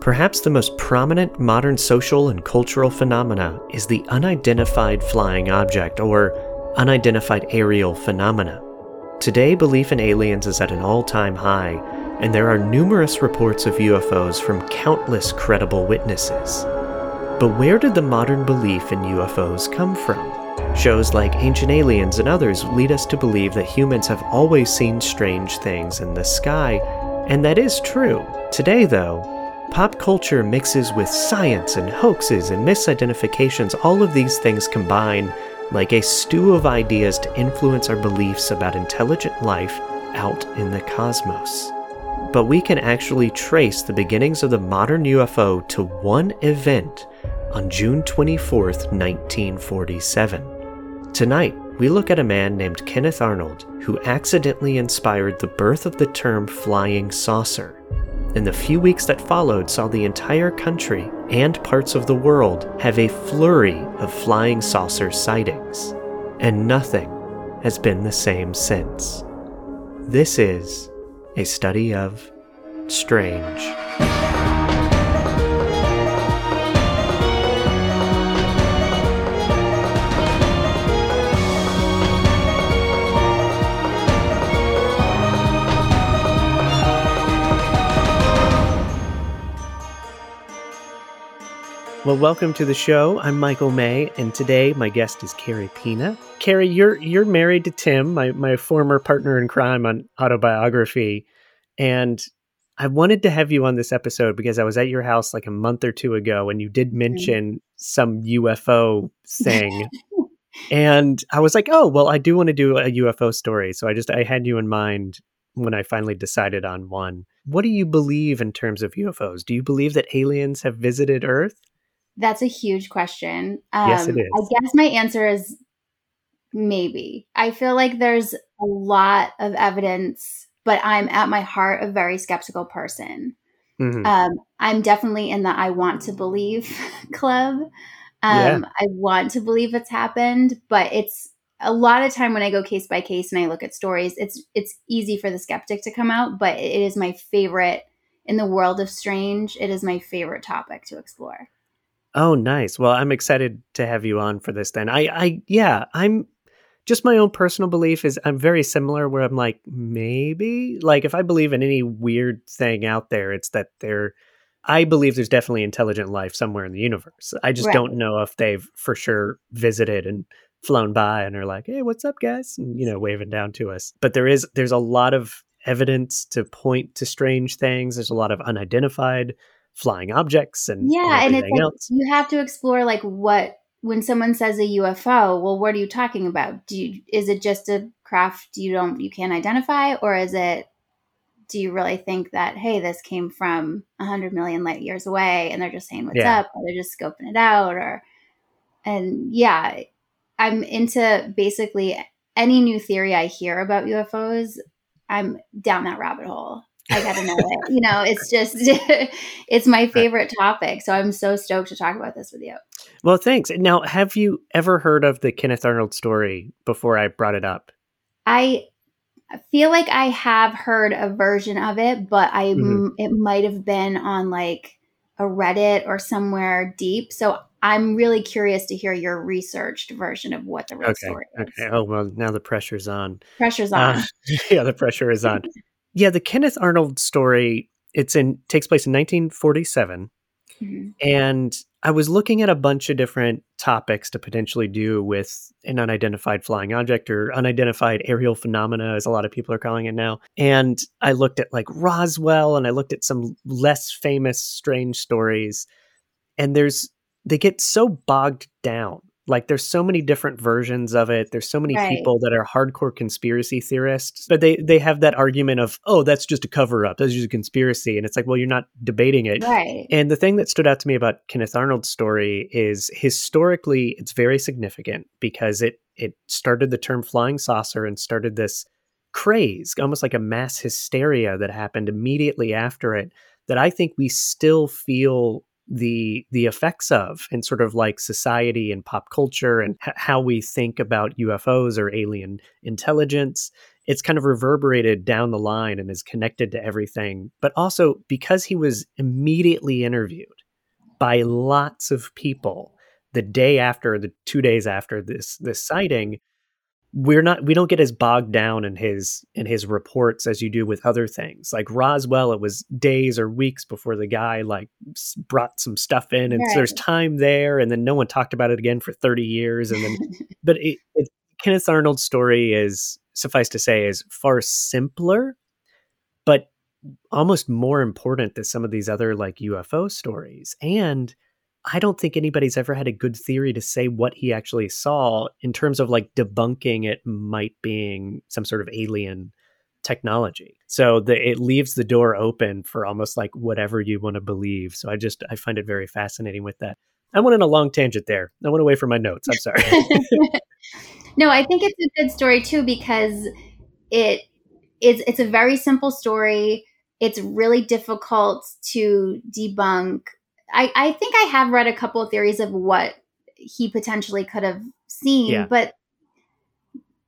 Perhaps the most prominent modern social and cultural phenomena is the unidentified flying object, or unidentified aerial phenomena. Today, belief in aliens is at an all time high, and there are numerous reports of UFOs from countless credible witnesses. But where did the modern belief in UFOs come from? Shows like Ancient Aliens and others lead us to believe that humans have always seen strange things in the sky, and that is true. Today, though, pop culture mixes with science and hoaxes and misidentifications. All of these things combine like a stew of ideas to influence our beliefs about intelligent life out in the cosmos. But we can actually trace the beginnings of the modern UFO to one event on June 24th, 1947. Tonight, we look at a man named Kenneth Arnold who accidentally inspired the birth of the term flying saucer. And the few weeks that followed saw the entire country and parts of the world have a flurry of flying saucer sightings. And nothing has been the same since. This is a study of strange. Well, welcome to the show. I'm Michael May, and today my guest is Keri Pina. Keri, you're you're married to Tim, my my former partner in crime on autobiography, and I wanted to have you on this episode because I was at your house like a month or two ago, and you did mm-hmm. mention some UFO thing, and I was like, oh well, I do want to do a UFO story, so I just I had you in mind when I finally decided on one. What do you believe in terms of UFOs? Do you believe that aliens have visited Earth? That's a huge question. Um, yes, it is. I guess my answer is maybe. I feel like there's a lot of evidence, but I'm at my heart a very skeptical person. Mm-hmm. Um, I'm definitely in the I want to believe club. Um, yeah. I want to believe it's happened, but it's a lot of time when I go case by case and I look at stories, it's it's easy for the skeptic to come out, but it is my favorite in the world of strange. It is my favorite topic to explore. Oh, nice. Well, I'm excited to have you on for this then. I, I, yeah, I'm just my own personal belief is I'm very similar where I'm like, maybe, like, if I believe in any weird thing out there, it's that there, I believe there's definitely intelligent life somewhere in the universe. I just right. don't know if they've for sure visited and flown by and are like, hey, what's up, guys? And, you know, waving down to us. But there is, there's a lot of evidence to point to strange things. There's a lot of unidentified flying objects and yeah, and, and it's like, else. you have to explore like what when someone says a UFO. Well, what are you talking about? Do you, is it just a craft you don't you can't identify, or is it? Do you really think that hey, this came from a hundred million light years away, and they're just saying what's yeah. up, or they're just scoping it out, or and yeah, I'm into basically any new theory I hear about UFOs. I'm down that rabbit hole. I got to know it. You know, it's just, it's my favorite topic. So I'm so stoked to talk about this with you. Well, thanks. Now, have you ever heard of the Kenneth Arnold story before I brought it up? I feel like I have heard a version of it, but I mm-hmm. it might have been on like a Reddit or somewhere deep. So I'm really curious to hear your researched version of what the real okay, story is. Okay. Oh well, now the pressure's on. Pressure's on. Uh, yeah, the pressure is on. Yeah, the Kenneth Arnold story, it's in takes place in 1947. Mm-hmm. And I was looking at a bunch of different topics to potentially do with an unidentified flying object or unidentified aerial phenomena, as a lot of people are calling it now. And I looked at like Roswell and I looked at some less famous strange stories. And there's, they get so bogged down like there's so many different versions of it. There's so many right. people that are hardcore conspiracy theorists, but they they have that argument of, "Oh, that's just a cover up. That's just a conspiracy." And it's like, "Well, you're not debating it." Right. And the thing that stood out to me about Kenneth Arnold's story is historically it's very significant because it it started the term flying saucer and started this craze, almost like a mass hysteria that happened immediately after it that I think we still feel the the effects of in sort of like society and pop culture and h- how we think about UFOs or alien intelligence. it's kind of reverberated down the line and is connected to everything. But also because he was immediately interviewed by lots of people the day after, the two days after this this sighting, we're not we don't get as bogged down in his in his reports as you do with other things like roswell it was days or weeks before the guy like brought some stuff in and right. so there's time there and then no one talked about it again for 30 years and then but it, it, kenneth arnold's story is suffice to say is far simpler but almost more important than some of these other like ufo stories and I don't think anybody's ever had a good theory to say what he actually saw in terms of like debunking it might being some sort of alien technology. So the, it leaves the door open for almost like whatever you want to believe. So I just I find it very fascinating with that. I went on a long tangent there. I went away from my notes. I'm sorry. no, I think it's a good story too because it's it's a very simple story. It's really difficult to debunk I, I think I have read a couple of theories of what he potentially could have seen, yeah. but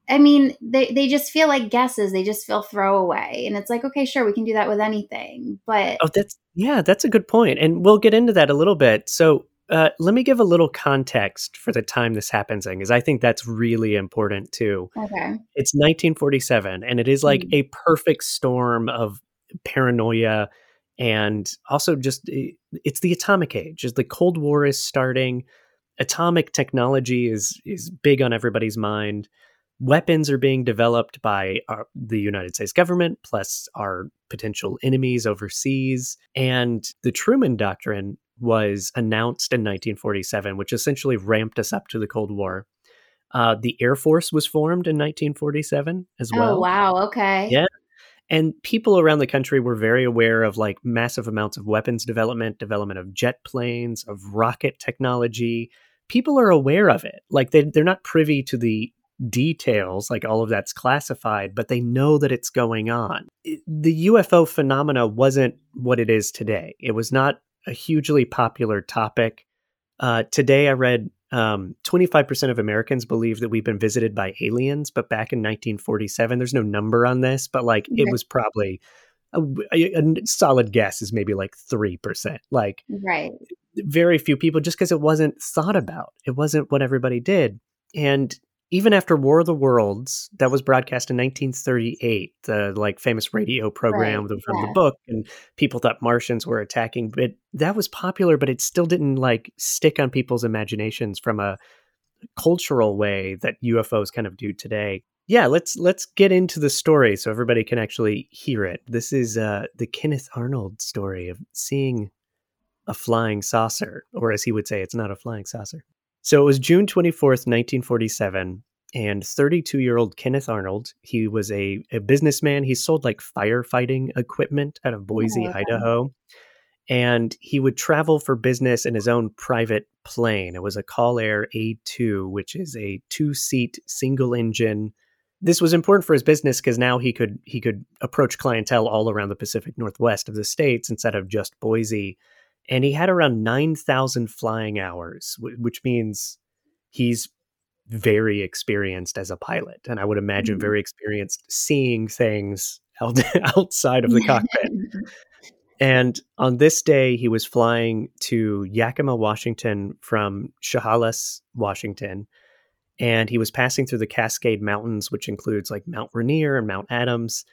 I mean, they, they just feel like guesses. They just feel throwaway. And it's like, okay, sure, we can do that with anything. But Oh, that's yeah, that's a good point. And we'll get into that a little bit. So uh, let me give a little context for the time this happens in, because I think that's really important too. Okay. It's 1947, and it is like mm. a perfect storm of paranoia and also just eh, it's the atomic age as the cold war is starting. Atomic technology is is big on everybody's mind. Weapons are being developed by our, the united states government plus our potential enemies overseas. And the truman doctrine was announced in 1947 which essentially ramped us up to the cold war. Uh, the air force was formed in 1947 as well. oh wow okay. Yeah and people around the country were very aware of like massive amounts of weapons development, development of jet planes, of rocket technology. People are aware of it. Like they, they're not privy to the details, like all of that's classified, but they know that it's going on. The UFO phenomena wasn't what it is today. It was not a hugely popular topic. Uh, today, I read um, 25% of Americans believe that we've been visited by aliens, but back in 1947, there's no number on this, but like it was probably a, a, a, solid guess is maybe like 3%. Like, right. Very few people, just because it wasn't thought about. It wasn't what everybody did. And even after War of the Worlds, that was broadcast in 1938, the like famous radio program right, from yeah. the book, and people thought Martians were attacking. But that was popular, but it still didn't like stick on people's imaginations from a cultural way that UFOs kind of do today. Yeah, let's let's get into the story so everybody can actually hear it. This is uh, the Kenneth Arnold story of seeing a flying saucer, or as he would say, it's not a flying saucer. So it was June 24th, 1947, and 32 year old Kenneth Arnold, he was a, a businessman. He sold like firefighting equipment out of oh, Boise, oh, Idaho. And he would travel for business in his own private plane. It was a CallAir A2, which is a two seat single engine. This was important for his business because now he could he could approach clientele all around the Pacific Northwest of the states instead of just Boise and he had around 9,000 flying hours, which means he's very experienced as a pilot. And I would imagine mm-hmm. very experienced seeing things outside of the cockpit. and on this day, he was flying to Yakima, Washington from Chehalis, Washington. And he was passing through the Cascade Mountains, which includes like Mount Rainier and Mount Adams.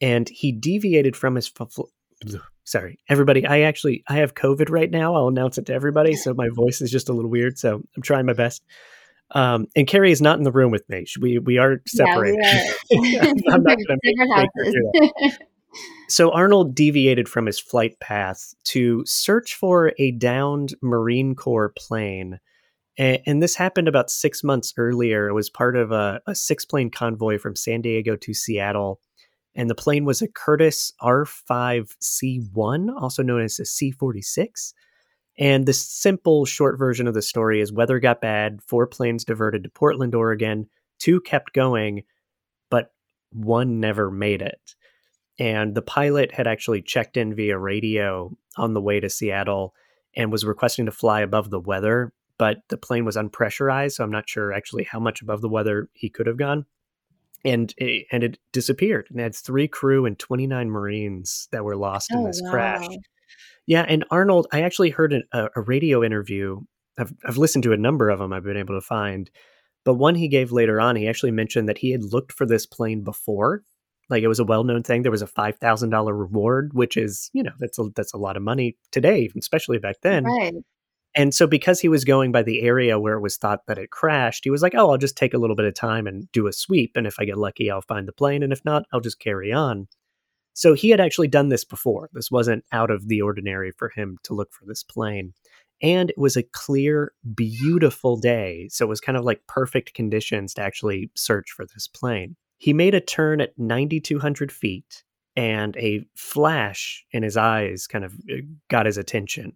And he deviated from his sorry everybody i actually i have covid right now i'll announce it to everybody so my voice is just a little weird so i'm trying my best um, and Keri is not in the room with me. We we are separated. Yeah, we are. I'm not going So Arnold deviated from his flight path to search for a downed Marine Corps plane. And, and this happened about six months earlier. It was part of a, a six plane convoy from San Diego to Seattle and the plane was a Curtiss R5C1, also known as a C 46. And the simple short version of the story is weather got bad, four planes diverted to Portland, Oregon, two kept going, but one never made it. And the pilot had actually checked in via radio on the way to Seattle and was requesting to fly above the weather, but the plane was unpressurized, so I'm not sure actually how much above the weather he could have gone. And it, and it disappeared and it had three crew and 29 marines that were lost in Oh, this wow. crash yeah and arnold i actually heard an, a, a radio interview I've, I've listened to a number of them i've been able to find but one he gave later on he actually mentioned that he had looked for this plane before like it was a well-known thing there was a $5000 reward which is you know that's a, that's a lot of money today especially back then Right. And so, because he was going by the area where it was thought that it crashed, he was like, oh, I'll just take a little bit of time and do a sweep. And if I get lucky, I'll find the plane. And if not, I'll just carry on. So, he had actually done this before. This wasn't out of the ordinary for him to look for this plane. And it was a clear, beautiful day. So, it was kind of like perfect conditions to actually search for this plane. He made a turn at 9,200 feet, and a flash in his eyes kind of uh, got his attention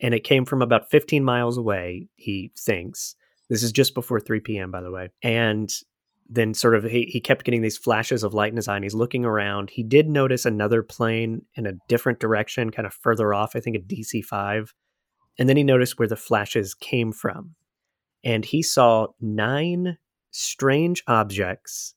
and it came from about 15 miles away, he thinks. This is just before 3 p.m., by the way. And then sort of he, he kept getting these flashes of light in his eye and he's looking around. He did notice another plane in a different direction, kind of further off, I think a DC 5. And then he noticed where the flashes came from. And he saw nine strange objects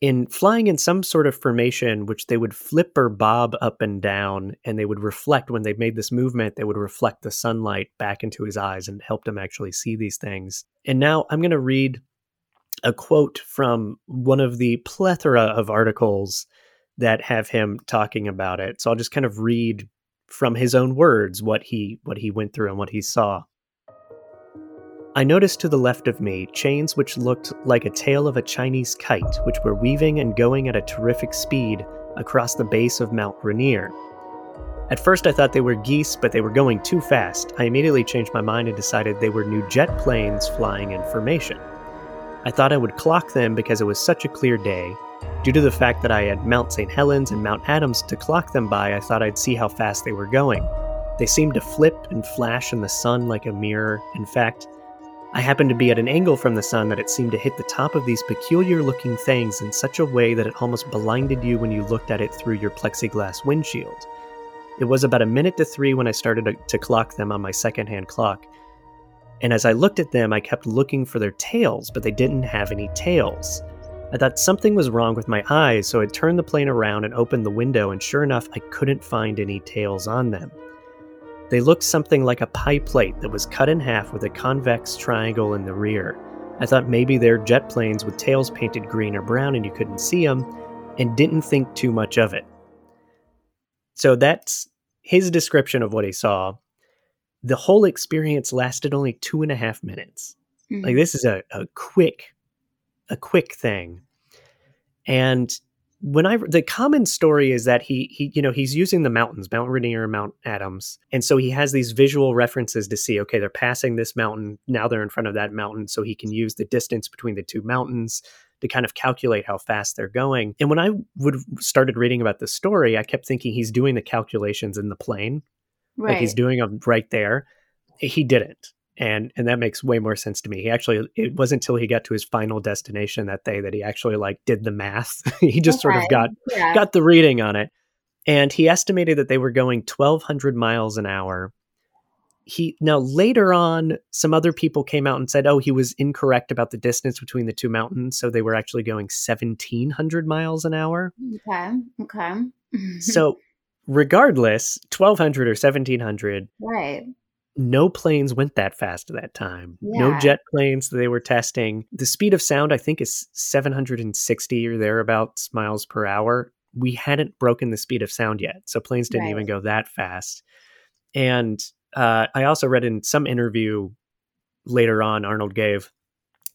in flying in some sort of formation which they would flip or bob up and down and they would reflect when they made this movement they would reflect the sunlight back into his eyes and helped him actually see these things. And now i'm going to read a quote from one of the plethora of articles that have him talking about it. So i'll just kind of read from his own words what he what he went through and what he saw I noticed to the left of me chains which looked like a tail of a Chinese kite, which were weaving and going at a terrific speed across the base of Mount Rainier. At first, I thought they were geese, but they were going too fast. I immediately changed my mind and decided they were new jet planes flying in formation. I thought I would clock them because it was such a clear day. Due to the fact that I had Mount St. Helens and Mount Adams to clock them by, I thought I'd see how fast they were going. They seemed to flip and flash in the sun like a mirror. In fact, I happened to be at an angle from the sun that it seemed to hit the top of these peculiar looking things in such a way that it almost blinded you when you looked at it through your plexiglass windshield. It was about a minute to three when I started to, clock them on my secondhand clock. And as I looked at them, I kept looking for their tails, but they didn't have any tails. I thought something was wrong with my eyes, so I turned the plane around and opened the window, and sure enough, I couldn't find any tails on them. They looked something like a pie plate that was cut in half with a convex triangle in the rear. I thought maybe they're jet planes with tails painted green or brown and you couldn't see them, and didn't think too much of it. So that's his description of what he saw. The whole experience lasted only two and a half minutes. Mhm. Like this is a, a quick, a quick thing. And when I the common story is that he he you know he's using the mountains, Mount Rainier, and Mount Adams, and so he has these visual references to see. Okay, they're passing this mountain now; they're in front of that mountain, so he can use the distance between the two mountains to kind of calculate how fast they're going. And when I would started reading about the story, I kept thinking he's doing the calculations in the plane, right. like he's doing them right there. He didn't. And and that makes way more sense to me. He actually it wasn't until he got to his final destination that day that he actually like did the math. he just sort of got yeah. got the reading on it. And he estimated that they were going 1200 miles an hour. He now later on some other people came out and said, "Oh, he was incorrect about the distance between the two mountains, so they were actually going 1700 miles an hour." okay. Okay. so regardless, 1200 or 1700 right. No planes went that fast at that time. No jet planes that they were testing. The speed of sound, I think, is 760 or thereabouts miles per hour. We hadn't broken the speed of sound yet, so planes didn't Right. even go that fast. And uh, I also read in some interview later on, Arnold gave,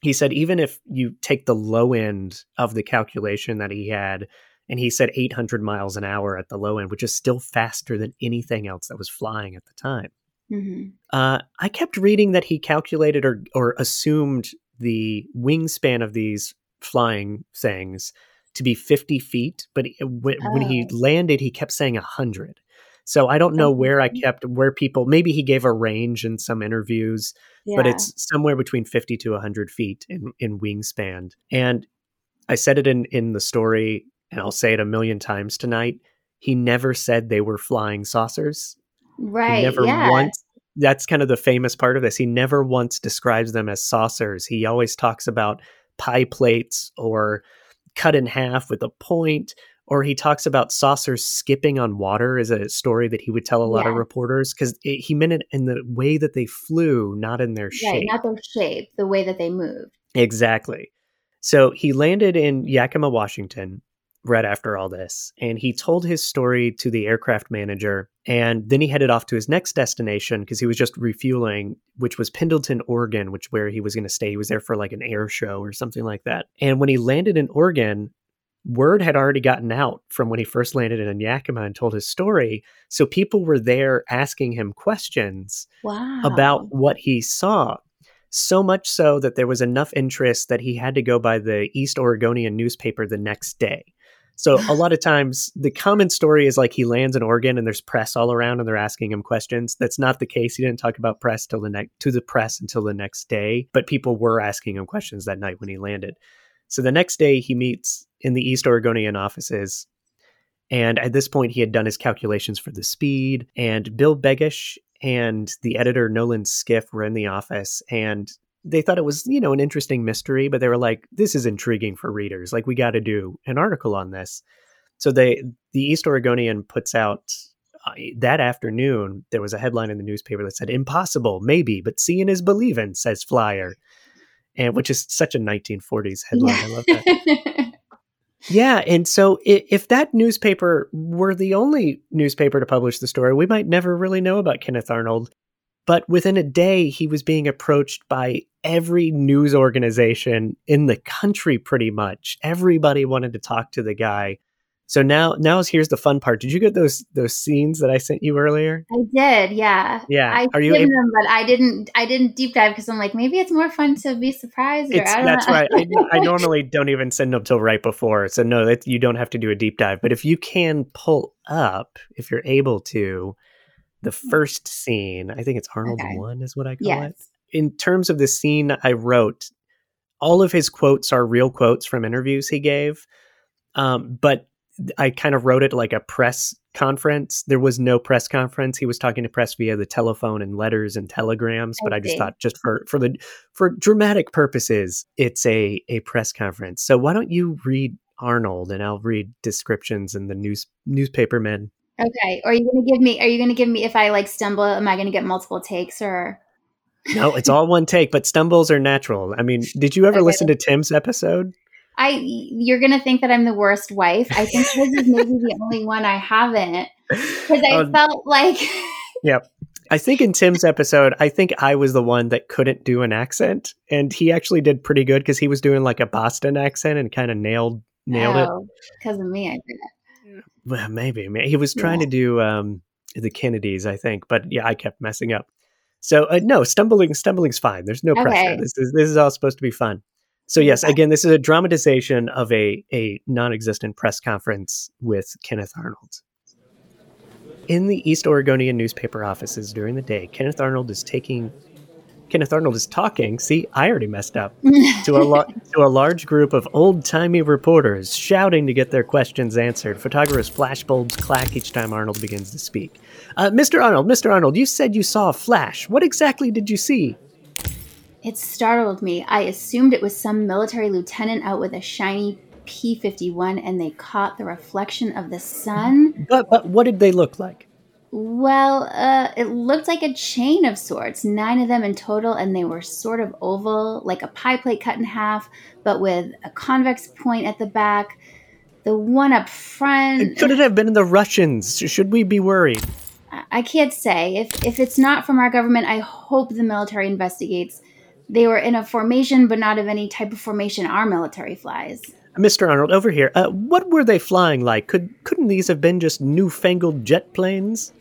he said, even if you take the low end of the calculation that he had, and he said 800 miles an hour at the low end, which is still faster than anything else that was flying at the time. Hmm Uh, I kept reading that he calculated or or assumed the wingspan of these flying things to be 50 feet, but he- when, when he Oh. landed, he kept saying 100. So I don't know where I kept where people maybe he gave a range in some interviews, Yeah. but it's somewhere between 50 to 100 feet in, in wingspan. And I said it in, in the story, and I'll say it a million times tonight. He never said they were flying saucers. Right. He never yeah. once. That's kind of the famous part of this. He never once describes them as saucers. He always talks about pie plates or cut in half with a point or he talks about saucers skipping on water is a story that he would tell a lot yeah. of reporters because he meant it in the way that they flew, not in their shape. Right, not their shape, the way that they moved. Exactly. So he landed in Yakima, Washington, right after all this, and he told his story to the aircraft manager. And then he headed off to his next destination because he was just refueling, which was Pendleton, Oregon, which where he was going to stay. He was there for like an air show or something like that. And when he landed in Oregon, word had already gotten out from when he first landed in Yakima and told his story. So people were there asking him questions wow. about what he saw. So much so that there was enough interest that he had to go by the East Oregonian newspaper the next day. So a lot of times the common story is like he lands in Oregon and there's press all around and they're asking him questions. That's not the case. He didn't talk about press till the next to the press until the next day, but people were asking him questions that night when he landed. So the next day he meets in the East Oregonian offices. And at this point, he had done his calculations for the speed. And Bill Begish and the editor Nolan Skiff were in the office, and they thought it was, you know, an interesting mystery. But they were like, "This is intriguing for readers. Like, we got to do an article on this." So they, the East Oregonian, puts out uh, that afternoon. There was a headline in the newspaper that said, "Impossible, maybe, but seeing is believing," says Flyer, and which is such a 1940s headline. I love that. Yeah, and so if that newspaper were the only newspaper to publish the story, we might never really know about Kenneth Arnold. But within a day, he was being approached by every news organization in the country pretty much. Everybody wanted to talk to the guy. So now, now here's the fun part. Did you get those those scenes that I sent you earlier? I did. Yeah. Yeah. I Are you able- them, but I didn't. I didn't deep dive because I'm like, maybe it's more fun to be surprised. Or, that's know. right. I, I, normally don't even send them till right before, so no, that you don't have to do a deep dive. But if you can pull up, if you're able to, the first scene, I think it's Arnold okay. one, is what I call yes. it. In terms of the scene I wrote, all of his quotes are real quotes from interviews he gave. Um, but I kind of wrote it like a press conference. There was no press conference. He was talking to press via the telephone and letters and telegrams. But I, I just thought, just for for the for dramatic purposes, it's a a press conference. So why don't you read Arnold and I'll read descriptions and the news newspaper Okay. Are you going to give me? Are you going to give me if I like stumble? Am I going to get multiple takes or? no, it's all one take, but stumbles are natural. I mean, did you ever okay. listen to Tim's episode? I you're gonna think that I'm the worst wife. I think his is maybe the only one I haven't because I um, felt like. yep. I think in Tim's episode, I think I was the one that couldn't do an accent, and he actually did pretty good because he was doing like a Boston accent and kind of nailed nailed oh, it. Because of me, I did Well, maybe he was trying yeah. to do um, the Kennedys, I think, but yeah, I kept messing up. So uh, no, stumbling, stumbling's fine. There's no okay. pressure. This is this is all supposed to be fun. So yes, again, this is a dramatization of a a non-existent press conference with Kenneth Arnold. In the East Oregonian newspaper offices during the day, Kenneth Arnold is taking Kenneth Arnold is talking. See, I already messed up. to a to a large group of old-timey reporters shouting to get their questions answered. Photographers' flashbulbs clack each time Arnold begins to speak. Uh, Mr. Arnold, Mr. Arnold, you said you saw a flash. What exactly did you see? It startled me. I assumed it was some military lieutenant out with a shiny P 51 and they caught the reflection of the sun. But, but what did they look like? Well, uh, it looked like a chain of sorts, nine of them in total, and they were sort of oval, like a pie plate cut in half, but with a convex point at the back. The one up front. Could it have been the Russians? Should we be worried? I can't say. If if it's not from our government, I hope the military investigates. They were in a formation, but not of any type of formation our military flies. Mr. Arnold, over here. Uh, what were they flying like? Could couldn't these have been just newfangled jet planes?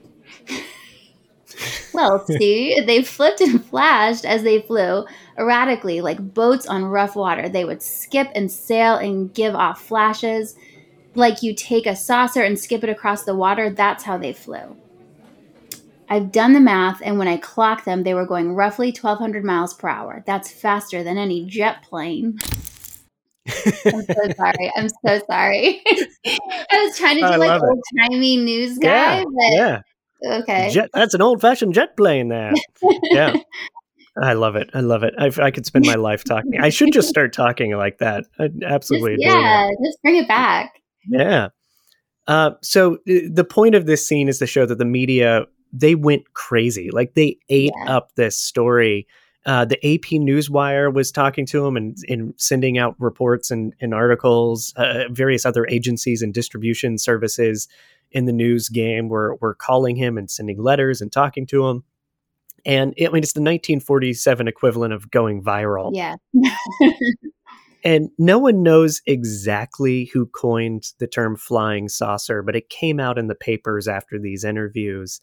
Well, see, they flipped and flashed as they flew erratically, like boats on rough water. They would skip and sail and give off flashes, like you take a saucer and skip it across the water. That's how they flew. I've done the math, and when I clocked them, they were going roughly 1,200 miles per hour. That's faster than any jet plane. I'm so sorry. I'm so sorry. I was trying to do like old timey news guy, yeah, but yeah. Okay. Jet, that's an old fashioned jet plane there. yeah. I love it. I love it. I, I could spend my life talking. I should just start talking like that. I absolutely. Just, yeah, just bring it back. Yeah. Uh, so the point of this scene is to show that the media they went crazy. Like they ate yeah. up this story. Uh, the AP Newswire was talking to him and, and sending out reports and, and articles. Uh, various other agencies and distribution services in the news game were were calling him and sending letters and talking to him. And I mean, it's the 1947 equivalent of going viral. Yeah. and no one knows exactly who coined the term flying saucer, but it came out in the papers after these interviews.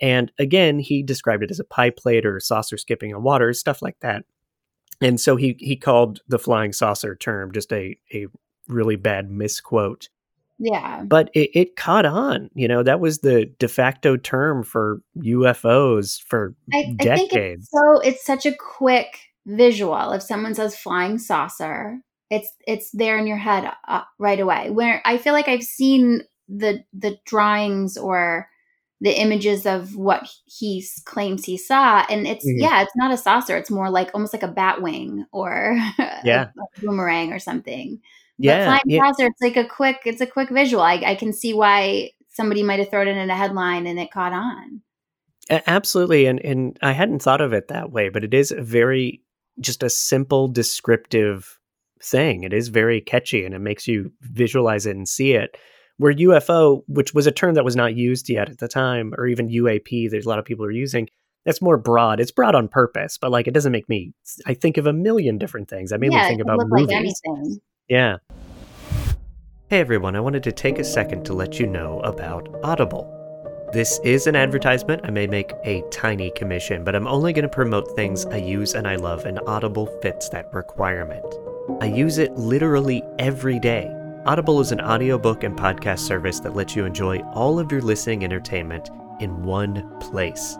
And again, he described it as a pie plate or saucer skipping on water, stuff like that. And so he he called the flying saucer term just a a really bad misquote. Yeah. But it, it caught on. You know, that was the de facto term for UFOs for I, decades. I it's so it's such a quick visual. If someone says flying saucer, it's it's there in your head uh, right away. Where I feel like I've seen the the drawings or the images of what he claims he saw and it's mm-hmm. yeah it's not a saucer it's more like almost like a bat wing or yeah. a, a boomerang or something yeah, flying yeah. it's like a quick it's a quick visual I, I can see why somebody might have thrown it in a headline and it caught on absolutely and and i hadn't thought of it that way but it is a very just a simple descriptive thing it is very catchy and it makes you visualize it and see it where UFO, which was a term that was not used yet at the time, or even UAP, there's a lot of people are using. That's more broad. It's broad on purpose, but like it doesn't make me. I think of a million different things. I mainly yeah, think about movies. Like yeah. Hey everyone, I wanted to take a second to let you know about Audible. This is an advertisement. I may make a tiny commission, but I'm only going to promote things I use and I love, and Audible fits that requirement. I use it literally every day. Audible is an audiobook and podcast service that lets you enjoy all of your listening entertainment in one place.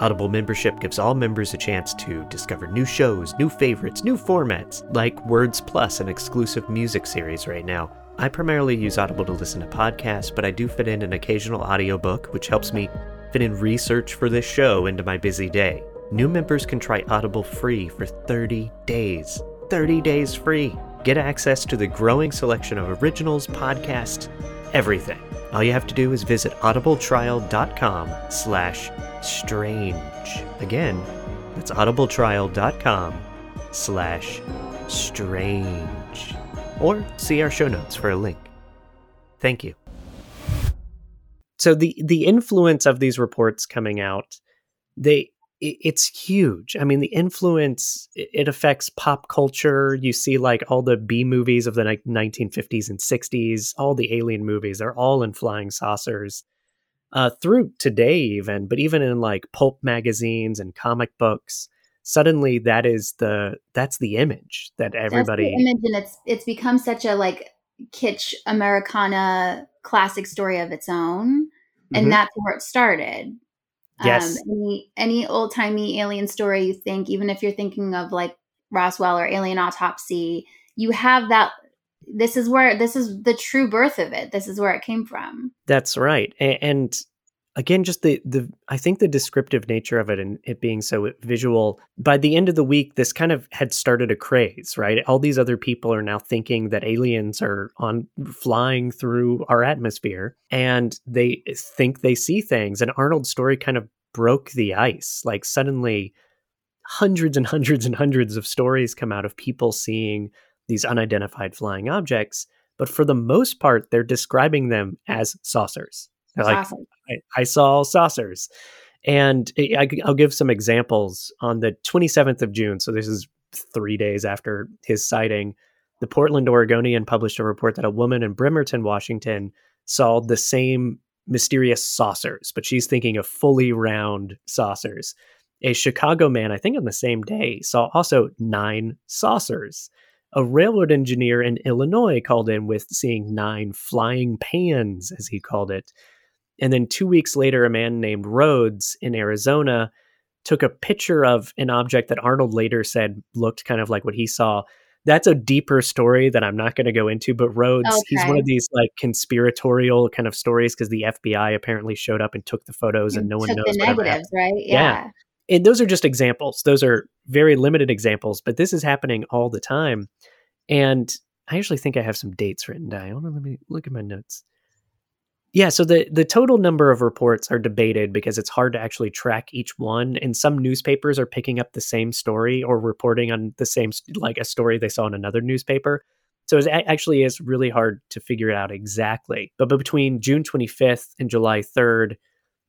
Audible membership gives all members a chance to discover new shows, new favorites, new formats, like Words Plus, an exclusive music series right now. I primarily use Audible to listen to podcasts, but I do fit in an occasional audiobook, which helps me fit in research for this show into my busy day. New members can try Audible free for 30 days. 30 days free. Get access to the growing selection of originals, podcasts, everything. All you have to do is visit audibletrial.com slash strange. Again, that's audibletrial.com slash strange. Or see our show notes for a link. Thank you. So the the influence of these reports coming out, they it's huge. I mean, the influence it affects pop culture. You see, like all the B movies of the 1950s and 60s, all the alien movies, they're all in flying saucers. Uh, through today, even, but even in like pulp magazines and comic books, suddenly that is the that's the image that everybody image, and it's it's become such a like kitsch Americana classic story of its own, and mm-hmm. that's where it started Yes. Um, any any old timey alien story you think, even if you're thinking of like Roswell or Alien Autopsy, you have that. This is where this is the true birth of it. This is where it came from. That's right, and, and again just the the i think the descriptive nature of it and it being so visual by the end of the week this kind of had started a craze right? All these other people are now thinking that aliens are on flying through our atmosphere and they think they see things. And arnold's story kind of broke the ice. Like suddenly hundreds and hundreds and hundreds of stories come out of people seeing these unidentified flying objects. But for the most part they're describing them as saucers like, I, I, saw saucers. And I, I'll give some examples. On the 27th of June, so this is three days after his sighting, the Portland Oregonian published a report that a woman in Bremerton, Washington, saw the same mysterious saucers, but she's thinking of fully round saucers. A Chicago man, I think on the same day, saw also nine saucers. A railroad engineer in Illinois called in with seeing nine flying pans, as he called it. And then two weeks later, a man named Rhodes in Arizona took a picture of an object that Arnold later said looked kind of like what he saw. That's a deeper story that I'm not going to go into, but Rhodes, okay. he's one of these like conspiratorial kind of stories because the FBI apparently showed up and took the photos and, and no one knows. The negatives, right? Yeah. yeah. and those are just examples. Those are very limited examples, but this is happening all the time. And I actually think I have some dates written down. Let me look at my notes. Yeah, so the the total number of reports are debated because it's hard to actually track each one, and some newspapers are picking up the same story or reporting on the same like a story they saw in another newspaper. So it actually is really hard to figure it out exactly. But, between June 25th and July 3rd,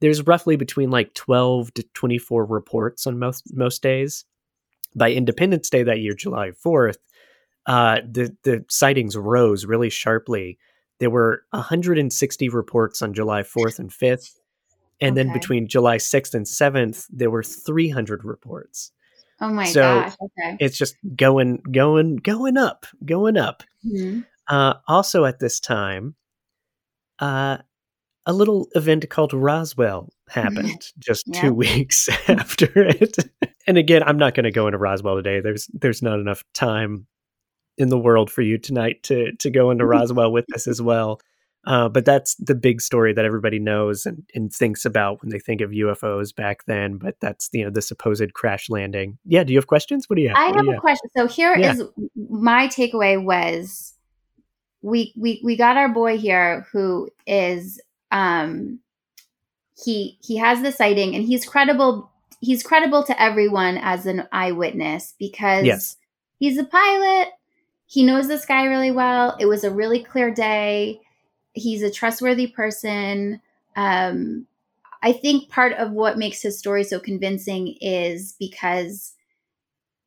there's roughly between like 12 to 24 reports on most most days. By Independence Day that year, July 4th, uh, the the sightings rose really sharply. There were 160 reports on July 4th and 5th, and okay. then between July 6th and 7th, there were 300 reports. Oh my so gosh! Okay, it's just going, going, going up, going up. Mm-hmm. Uh, also, at this time, uh, a little event called Roswell happened just yeah. two weeks after it. and again, I'm not going to go into Roswell today. There's there's not enough time in the world for you tonight to to go into Roswell with us as well. Uh, but that's the big story that everybody knows and, and thinks about when they think of UFOs back then. But that's you know the supposed crash landing. Yeah. Do you have questions? What do you have? I have a have? question. So here yeah. is my takeaway was we we we got our boy here who is um he he has the sighting and he's credible he's credible to everyone as an eyewitness because yes. he's a pilot he knows this guy really well. It was a really clear day. He's a trustworthy person. Um i think part of what makes his story so convincing is because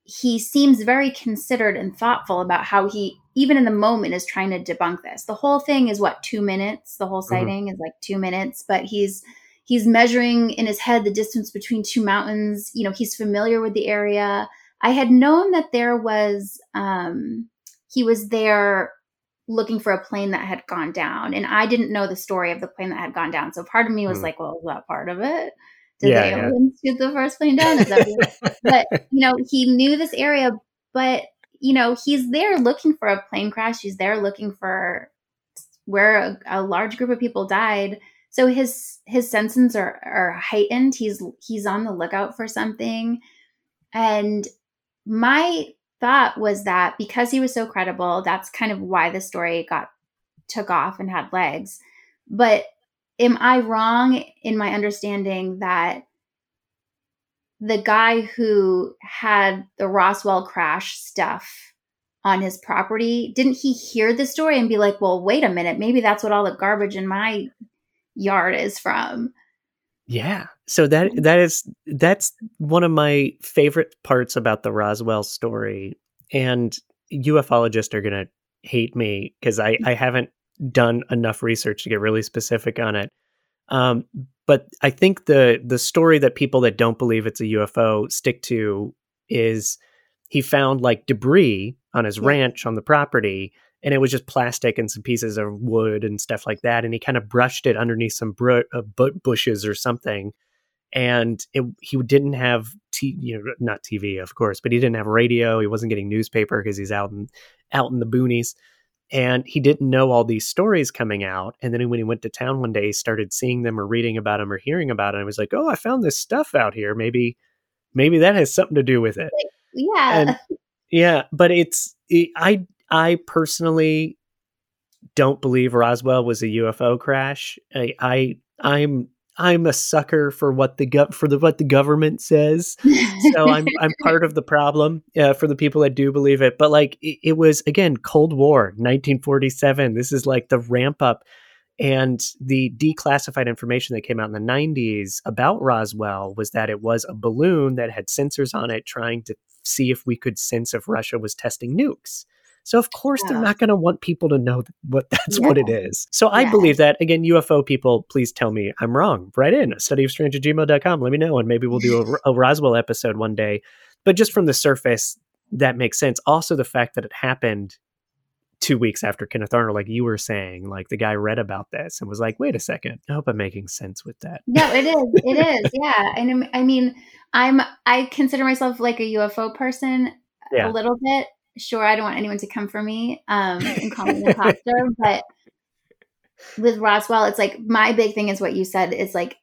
he seems very considered and thoughtful about how he even in the moment is trying to debunk this. The whole thing is what two minutes? The whole mm-hmm. sighting mm-hmm. is like two minutes. But he's he's measuring in his head the distance between two mountains. You know he's familiar with the area. I had known that there was um he was there looking for a plane that had gone down and i didn't know the story of the plane that had gone down so part of me was mm. like well is that part of it did yeah, the aliens yeah. shoot the first plane down? but you know, he knew this area, but you know, he's there looking for a plane crash. He's there looking for where a, a large group of people died. So his his senses are are heightened. He's he's on the lookout for something. And my thought was that because he was so credible, that's kind of why the story got took off and had legs. But am I wrong in my understanding that the guy who had the Roswell crash stuff on his property, didn't he hear the story and be like, well, wait a minute, maybe that's what all the garbage in my yard is from? Yeah. So that that is that's one of my favorite parts about the Roswell story. And ufologists are gonna hate me because I, I haven't done enough research to get really specific on it. Um, but I think the the story that people that don't believe it's a UFO stick to is he found like debris on his yeah. ranch on the property and it was just plastic and some pieces of wood and stuff like that and he kind of brushed it underneath some br- uh, bushes or something and it, he didn't have t- you know not TV of course but he didn't have radio he wasn't getting newspaper because he's out in out in the boonies and he didn't know all these stories coming out and then when he went to town one day he started seeing them or reading about them or hearing about it and he was like oh i found this stuff out here maybe maybe that has something to do with it yeah and, yeah but it's it, i i personally don't believe roswell was a ufo crash i, I i'm I'm a sucker for what the gov- for the what the government says. So I'm I'm part of the problem uh, for the people that do believe it. But like it, it, was again Cold War, 1947. This is like the ramp up, and the declassified information that came out in the 90s about Roswell was that it was a balloon that had sensors on it, trying to see if we could sense if Russia was testing nukes. So of course yeah. they're not going to want people to know what that's yeah. what it is. So yeah. I believe that. Again, UFO people, please tell me I'm wrong. Write in studyofstrange@gmail.com. Let me know, and maybe we'll do a, a Roswell episode one day. But just from the surface, that makes sense. Also, the fact that it happened two weeks after Kenneth Arnold, like you were saying, like the guy read about this and was like, wait a second, I hope I'm making sense with that. No, it is. It is. Yeah. And I mean, I'm, I consider myself like a UFO person yeah. a little bit sure I don't want anyone to come for me um, and call me an imposter, but with Roswell, it's like my big thing is what you said is like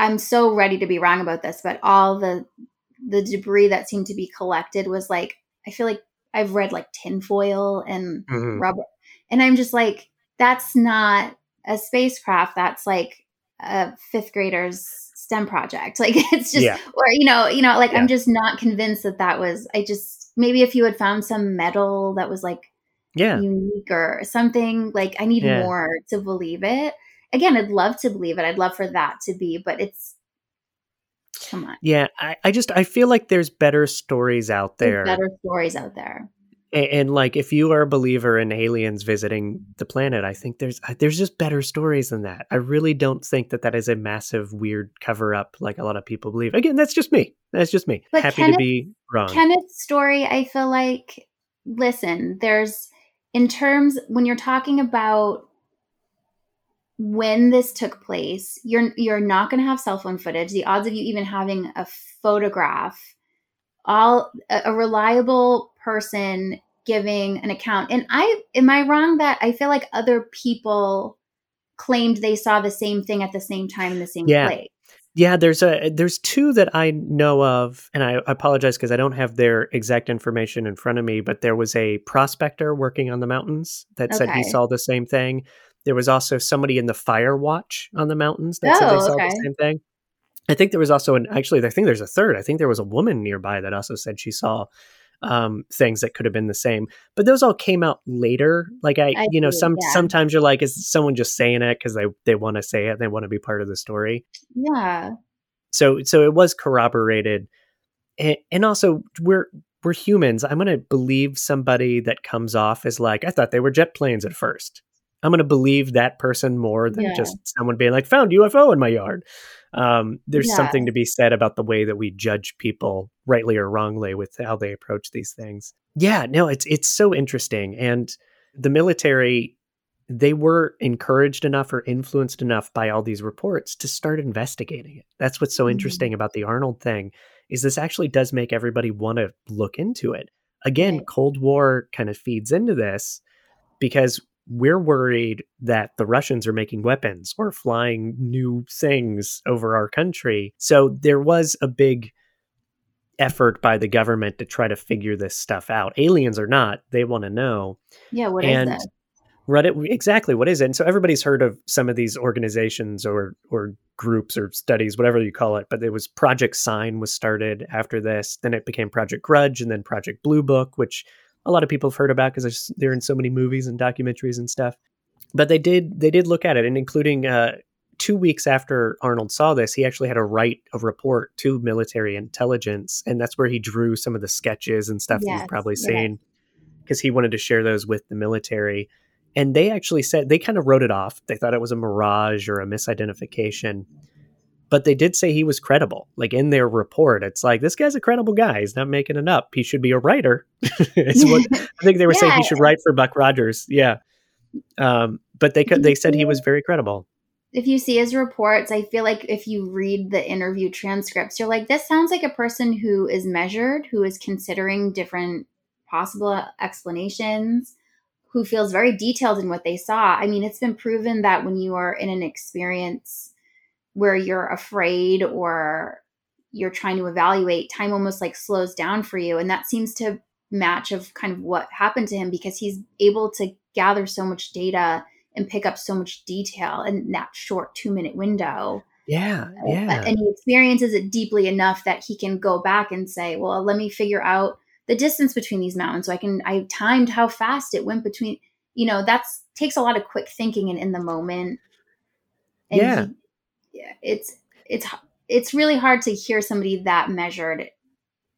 I'm so ready to be wrong about this, but all the the debris that seemed to be collected was like I feel like I've read like tinfoil and mm-hmm. rubber, and I'm just like, that's not a spacecraft. That's like a fifth grader's STEM project. Like it's just, yeah. or you know, you know, like yeah. I'm just not convinced that that was. I just maybe if you had found some metal that was like yeah unique or something, like I need yeah. more to believe it. Again, I'd love to believe it. I'd love for that to be, but it's Come on. Yeah, I, I just I feel like there's better stories out there. There's better stories out there. And, and, like if you are a believer in aliens visiting the planet, I think there's there's just better stories than that. I really don't think that that is a massive weird cover up like a lot of people believe. Again, that's just me. That's just me. But Happy Kenneth, to be wrong. Kenneth's story, I feel like listen, there's in terms when you're talking about when this took place, you're you're not going to have cell phone footage. The odds of you even having a photograph, all a, a reliable person giving an account. And I am I wrong that I feel like other people claimed they saw the same thing at the same time in the same yeah. place. Yeah, there's a there's two that I know of, and I apologize because I don't have their exact information in front of me. But there was a prospector working on the mountains that okay. said he saw the same thing. There was also somebody in the fire watch on the mountains that oh, said they oh, saw okay. the same thing. I think there was also an actually I think there's a third. I think there was a woman nearby that also said she saw um, things that could have been the same. But those all came out later. Like I, I you know, some yeah. sometimes you're like, is someone just saying it because they they want to say it, they want to be part of the story. Yeah. So so it was corroborated, and, and also we're we're humans. I'm going to believe somebody that comes off as like I thought they were jet planes at first. I'm going to believe that person more than yeah. just someone being like, found UFO in my yard. Um, there's yeah. something to be said about the way that we judge people, rightly or wrongly, with how they approach these things. Yeah, no, it's it's so interesting, and the military they were encouraged enough or influenced enough by all these reports to start investigating it. That's what's so mm-hmm. interesting about the Arnold thing is this actually does make everybody want to look into it. Again, right. Cold War kind of feeds into this because we're worried that the Russians are making weapons or flying new things over our country. So there was a big effort by the government to try to figure this stuff out. Aliens or not, they want to know. Yeah, what and is that? Reddit exactly what is it? And so everybody's heard of some of these organizations or or groups or studies, whatever you call it. But it was Project Sign was started after this. Then it became Project Grudge, and then Project Blue Book, which a lot of people have heard about because they're in so many movies and documentaries and stuff. But they did they did look at it, and including uh, two weeks after Arnold saw this, he actually had to write a report to military intelligence, and that's where he drew some of the sketches and stuff yes, you've probably seen because he wanted to share those with the military. And they actually said they kind of wrote it off. They thought it was a mirage or a misidentification but they did say he was credible. Like in their report, it's like this guy's a credible guy. He's not making it up. He should be a writer. what, I think they were yeah. saying he should write for Buck Rogers. Yeah, um, but they could. They said he was very credible. If you see his reports, I feel like if you read the interview transcripts, you're like, this sounds like a person who is measured, who is considering different possible explanations, who feels very detailed in what they saw. I mean, it's been proven that when you are in an experience where you're afraid or you're trying to evaluate, time almost like slows down for you. And that seems to match of kind of what happened to him because he's able to gather so much data and pick up so much detail in that short two minute window. Yeah. Uh, yeah. And he experiences it deeply enough that he can go back and say, well, let me figure out the distance between these mountains. So I can, I timed how fast it went between, you know, that's takes a lot of quick thinking and in the moment. And yeah. It's it's it's really hard to hear somebody that measured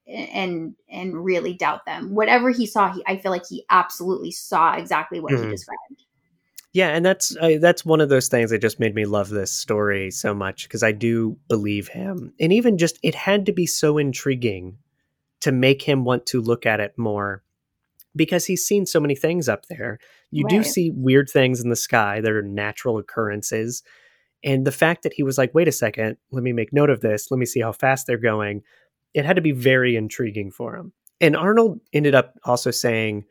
and and really doubt them. Whatever he saw, he, I feel like he absolutely saw exactly what mm-hmm. he described. Yeah, and that's uh, that's one of those things that just made me love this story so much because I do believe him, and even just it had to be so intriguing to make him want to look at it more because he's seen so many things up there. You right. do see weird things in the sky that are natural occurrences, and the fact that he was like, wait a second, let me make note of this. Let me see how fast they're going. It had to be very intriguing for him. And Arnold ended up also saying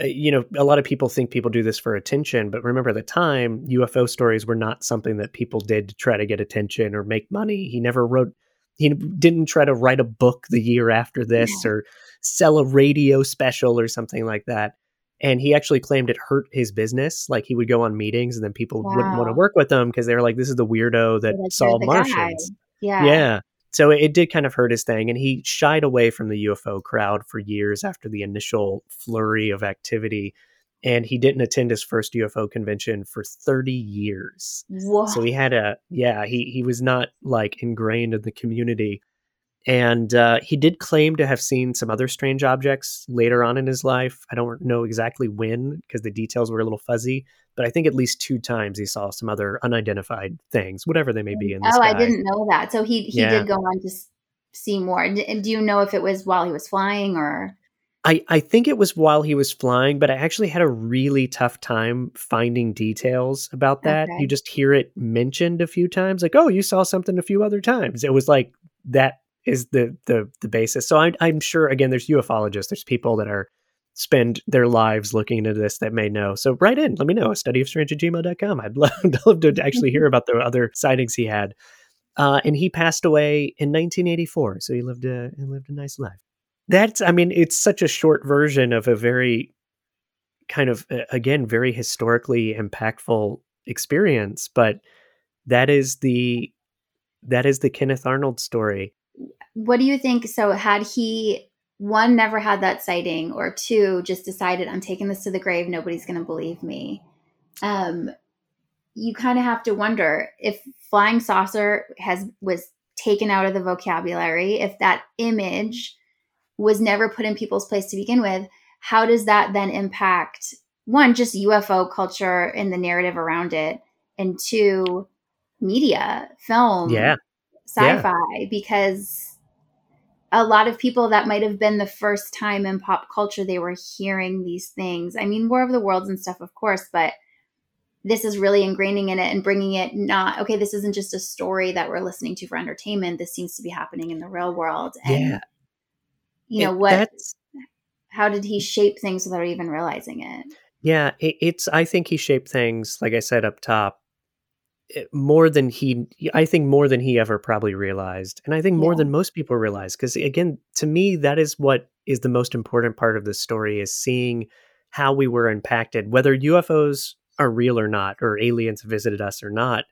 uh, you know, a lot of people think people do this for attention, but remember the time UFO stories were not something that people did to try to get attention or make money. He never wrote, he didn't try to write a book the year after this yeah. or sell a radio special or something like that. And he actually claimed it hurt his business. Like he would go on meetings and then people wow. wouldn't want to work with him because they were like, this is the weirdo that saw Martians. Guy. Yeah. Yeah. So it did kind of hurt his thing, and he shied away from the UFO crowd for years after the initial flurry of activity. And he didn't attend his first UFO convention for 30 years. Whoa. So he had a, yeah, he, he was not like ingrained in the community. And uh, he did claim to have seen some other strange objects later on in his life. I don't know exactly when because the details were a little fuzzy, but I think at least two times he saw some other unidentified things, whatever they may be in the Oh, sky. I didn't know that. So he he yeah. did go on to see more. And do you know if it was while he was flying or? I, I think it was while he was flying, but I actually had a really tough time finding details about that. Okay. You just hear it mentioned a few times, like, oh, you saw something a few other times. It was like that is the the the basis. So I'm I'm sure again there's ufologists, there's people that are spend their lives looking into this that may know. So write in, let me know, a study of strange at gmail.com. I'd love, love to actually hear about the other sightings he had. Uh, and he passed away in 1984. So he lived a he lived a nice life. That's I mean, it's such a short version of a very kind of again very historically impactful experience, but that is the that is the Kenneth Arnold story what do you think? So, had he one never had that sighting, or two just decided I'm taking this to the grave, nobody's going to believe me. Um, you kind of have to wonder if flying saucer has was taken out of the vocabulary, if that image was never put in people's place to begin with, how does that then impact one just UFO culture and the narrative around it, and two media, film, yeah, sci-fi yeah. because a lot of people that might have been the first time in pop culture they were hearing these things. I mean, War of the Worlds and stuff, of course, but this is really ingraining in it and bringing it not okay. This isn't just a story that we're listening to for entertainment. This seems to be happening in the real world. And, yeah, you know it, what? How did he shape things without even realizing it? Yeah, it, it's. I think he shaped things, like I said up top, Eh, more than he i think more than he ever probably realized and i think more yeah. than most people realize because again to me that is what is the most important part of this story is seeing how we were impacted whether ufos are real or not or aliens visited us or not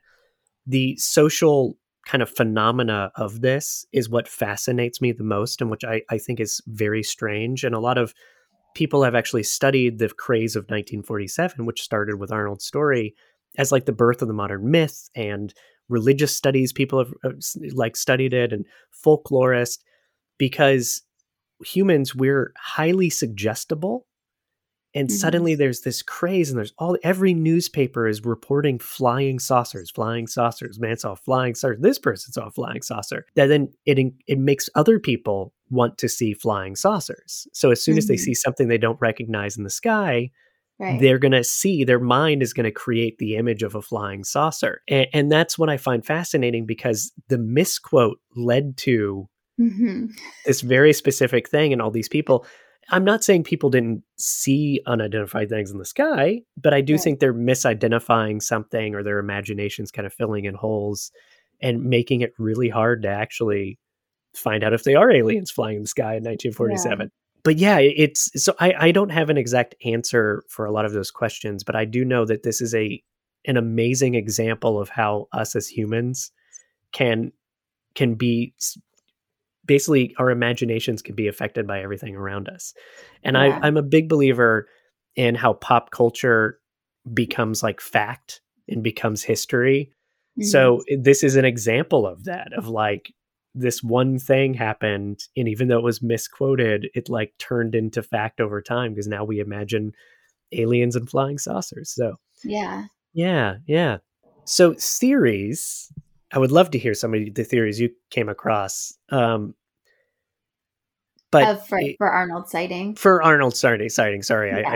the social kind of phenomena of this is what fascinates me the most and which I, I think is very strange and a lot of people have actually studied the craze of 1947 which started with arnold's story as like the birth of the modern myth and religious studies people have uh, like studied it and folklorist because humans we're highly suggestible and mm-hmm. suddenly there's this craze and there's all every newspaper is reporting flying saucers flying saucers man saw flying saucer this person saw a flying saucer that then it it makes other people want to see flying saucers so as soon mm-hmm. as they mm-hmm. see something they don't recognize in the sky Right. they're going to see their mind is going to create the image of a flying saucer and, and, that's what i find fascinating because the misquote led to mm-hmm. this very specific thing and all these people i'm not saying people didn't see unidentified things in the sky but i do right. think they're misidentifying something or their imaginations kind of filling in holes and making it really hard to actually find out if they are aliens flying in the sky in 1947 yeah but yeah, it's so I, I don't have an exact answer for a lot of those questions, but I do know that this is a an amazing example of how us as humans can can be basically our imaginations can be affected by everything around us. And yeah. I, I'm a big believer in how pop culture becomes like fact and becomes history. Mm-hmm. So this is an example of that, of like this one thing happened and even though it was misquoted it like turned into fact over time because now we imagine aliens and flying saucers so yeah yeah yeah so theories i would love to hear some of the theories you came across um but uh, for, for Arnold sighting. For Arnold sighting, sighting. Sorry, yeah. I,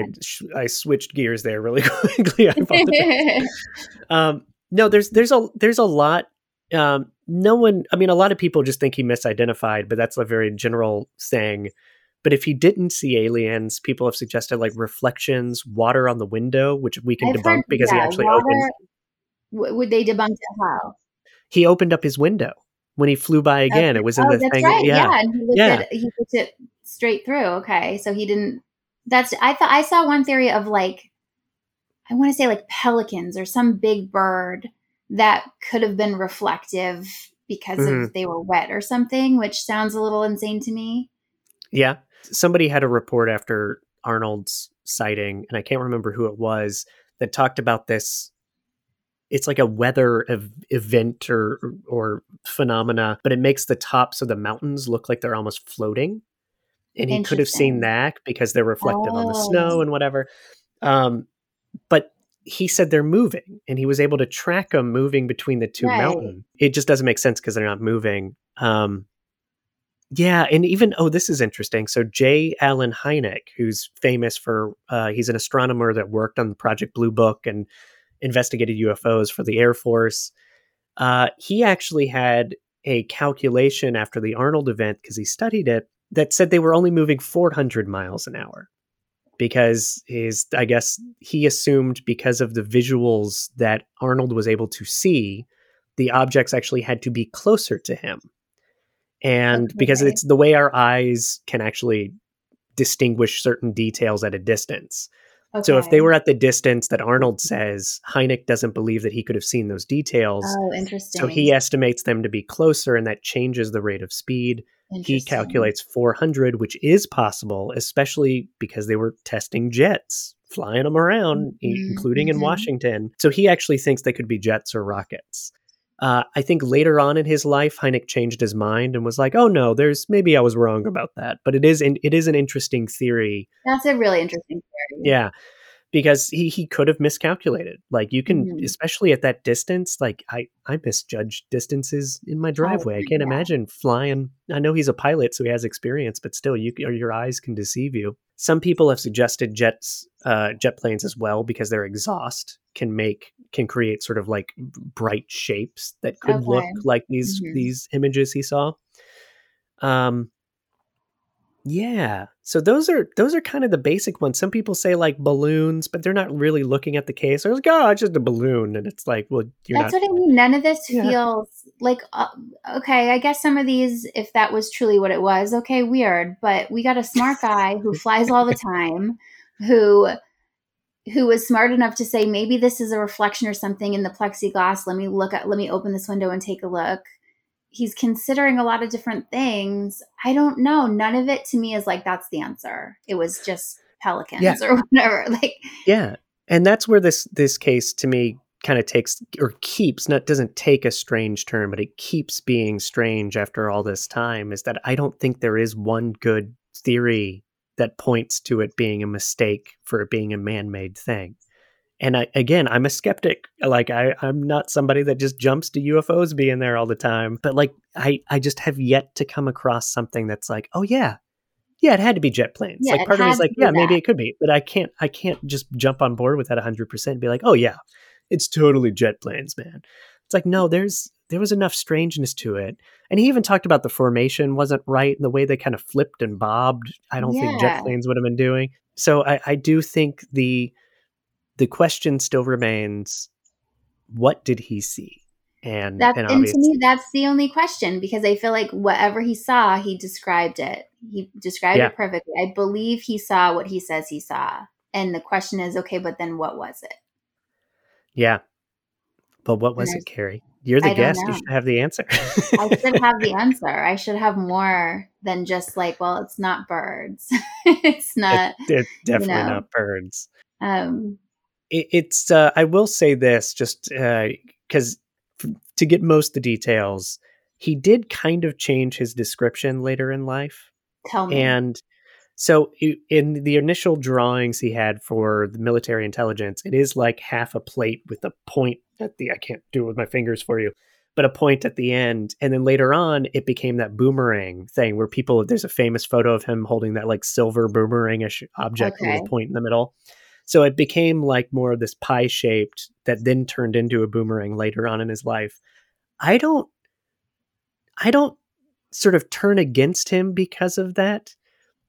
I, I switched gears there really quickly. um, no, there's there's a there's a lot um, no one, I mean, a lot of people just think he misidentified, but that's a very general thing. But if he didn't see aliens, people have suggested like reflections, water on the window, which we can I've debunk heard, because he actually water. opened w- Would they debunk it how? he opened up his window when he flew by again. Okay. It was in Oh, the that's thing. right. Yeah. Yeah, and he looked Yeah. at he looked it straight through. Okay, so he didn't. That's I thought I saw one theory of like I want to say like pelicans or some big bird that could have been reflective because Mhm. of they were wet or something, which sounds a little insane to me. Yeah. Somebody had a report after Arnold's sighting, and I can't remember who it was, that talked about this. It's like a weather ev- event or or phenomena, but it makes the tops of the mountains look like they're almost floating. And he could have seen that because they're reflective on the Oh. snow and whatever. Um, he said they're moving, and he was able to track them moving between the two Right. mountains. It just doesn't make sense because they're not moving. Um, yeah, and even oh, this is interesting. So J. Allen Hynek, who's famous for uh, he's an astronomer that worked on Project Blue Book and investigated UFOs for the Air Force. Uh, he actually had a calculation after the Arnold event because he studied it that said they were only moving 400 miles an hour because his I guess he assumed because of the visuals that Arnold was able to see, the objects actually had to be closer to him and because it's the way our eyes can actually distinguish certain details at a distance. So if they were at the distance that Arnold says, Hynek doesn't believe that he could have seen those details. oh, interesting. So he estimates them to be closer, and that changes the rate of speed. He calculates 400, which is possible, especially because they were testing jets, flying them around, Mhm, including in mhm. Washington. So he actually thinks they could be jets or rockets. Uh, I think later on in his life, Hynek changed his mind and was like, "Oh no, there's maybe I was wrong about that." But it is an, it is an interesting theory That's a really interesting theory. yeah, because he he could have miscalculated. Like you can, Mhm. especially at that distance. Like I I misjudge distances in my driveway. I can't Oh, yeah. imagine flying. I know he's a pilot, so he has experience, but still, you or your eyes can deceive you. Some people have suggested jets, uh, jet planes as well, because their exhaust can make can create sort of like bright shapes that could look like these Mhm. these images he saw. Um, yeah. So those are those are kind of the basic ones. Some people say like balloons, but they're not really looking at the case. They're like, oh, it's just a balloon, and it's like, well, you're That's not. what I mean. None of this Yeah. feels like uh, okay. I guess some of these, if that was truly what it was, okay, weird. But we got a smart guy who flies all the time, who who was smart enough to say maybe this is a reflection or something in the plexiglass. Let me look at. Let me open this window and take a look. He's considering a lot of different things. I don't know. None of it to me is like that's the answer. It was just pelicans Yeah. or whatever. Like Yeah, and that's where this this case to me kind of takes or keeps not doesn't take a strange turn, but it keeps being strange after all this time. Is that I don't think there is one good theory that points to it being a mistake for it being a man-made thing. And I, again, I'm a skeptic. Like I, I'm not somebody that just jumps to UFOs being there all the time. But like I, I just have yet to come across something that's like, oh yeah, yeah, it had to be jet planes. Yeah, like part of me is like, yeah, maybe it could be, but I can't, I can't just jump on board with that 100 percent and be like, oh yeah, it's totally jet planes, man. It's like no, there's there was enough strangeness to it, and he even talked about the formation wasn't right and the way they kind of flipped and bobbed. I don't think jet planes would have been doing. So I, I do think the the question still remains: What did he see? And That's and and to me that's the only question because I feel like whatever he saw, he described it. He described Yeah. it perfectly. I believe he saw what he says he saw. And the question is, okay, but then what was it? yeah. But what was it, Keri? You're the guest. You should have the answer. I should have the answer. I should have more than just like, well, it's not birds. it's not It's definitely know. not birds. um it, it's uh, I will say this just because to get most of the details, he did kind of change his description later in life, tell me. and so in the initial drawings he had for the military intelligence, it is like half a plate with a point at the I can't do it with my fingers for you. But a point at the end, and then later on, it became that boomerang thing where people. There's a famous photo of him holding that like silver boomerangish object with a point in the middle. So it became like more of this pie shaped that then turned into a boomerang later on in his life. I don't I don't sort of turn against him because of that.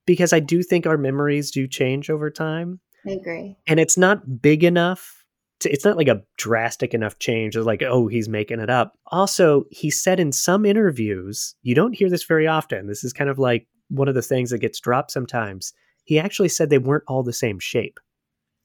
because I do think our memories do change over time. I agree. And it's not big enough. To, it's not like a drastic enough change It's like, oh, he's making it up. Also, he said in some interviews, you don't hear this very often. This is kind of like one of the things that gets dropped sometimes. He actually said they weren't all the same shape.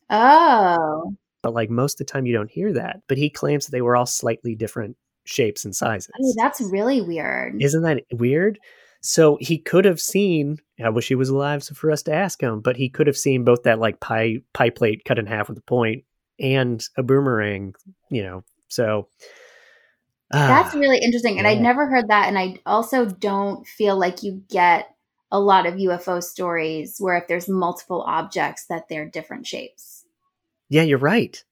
Oh. But like most of the time, you don't hear that. But he claims that they were all slightly different shapes and oh, sizes. Oh, that's really weird. Isn't that weird? So he could have seen. I wish he was alive so for us to ask him, but he could have seen both that like pie pie plate cut in half with a point and a boomerang. You know, so that's ah, really interesting. And yeah. I'd never heard that, and I also don't feel like you get a lot of UFO stories where if there's multiple objects that they're different shapes. Yeah, you're right.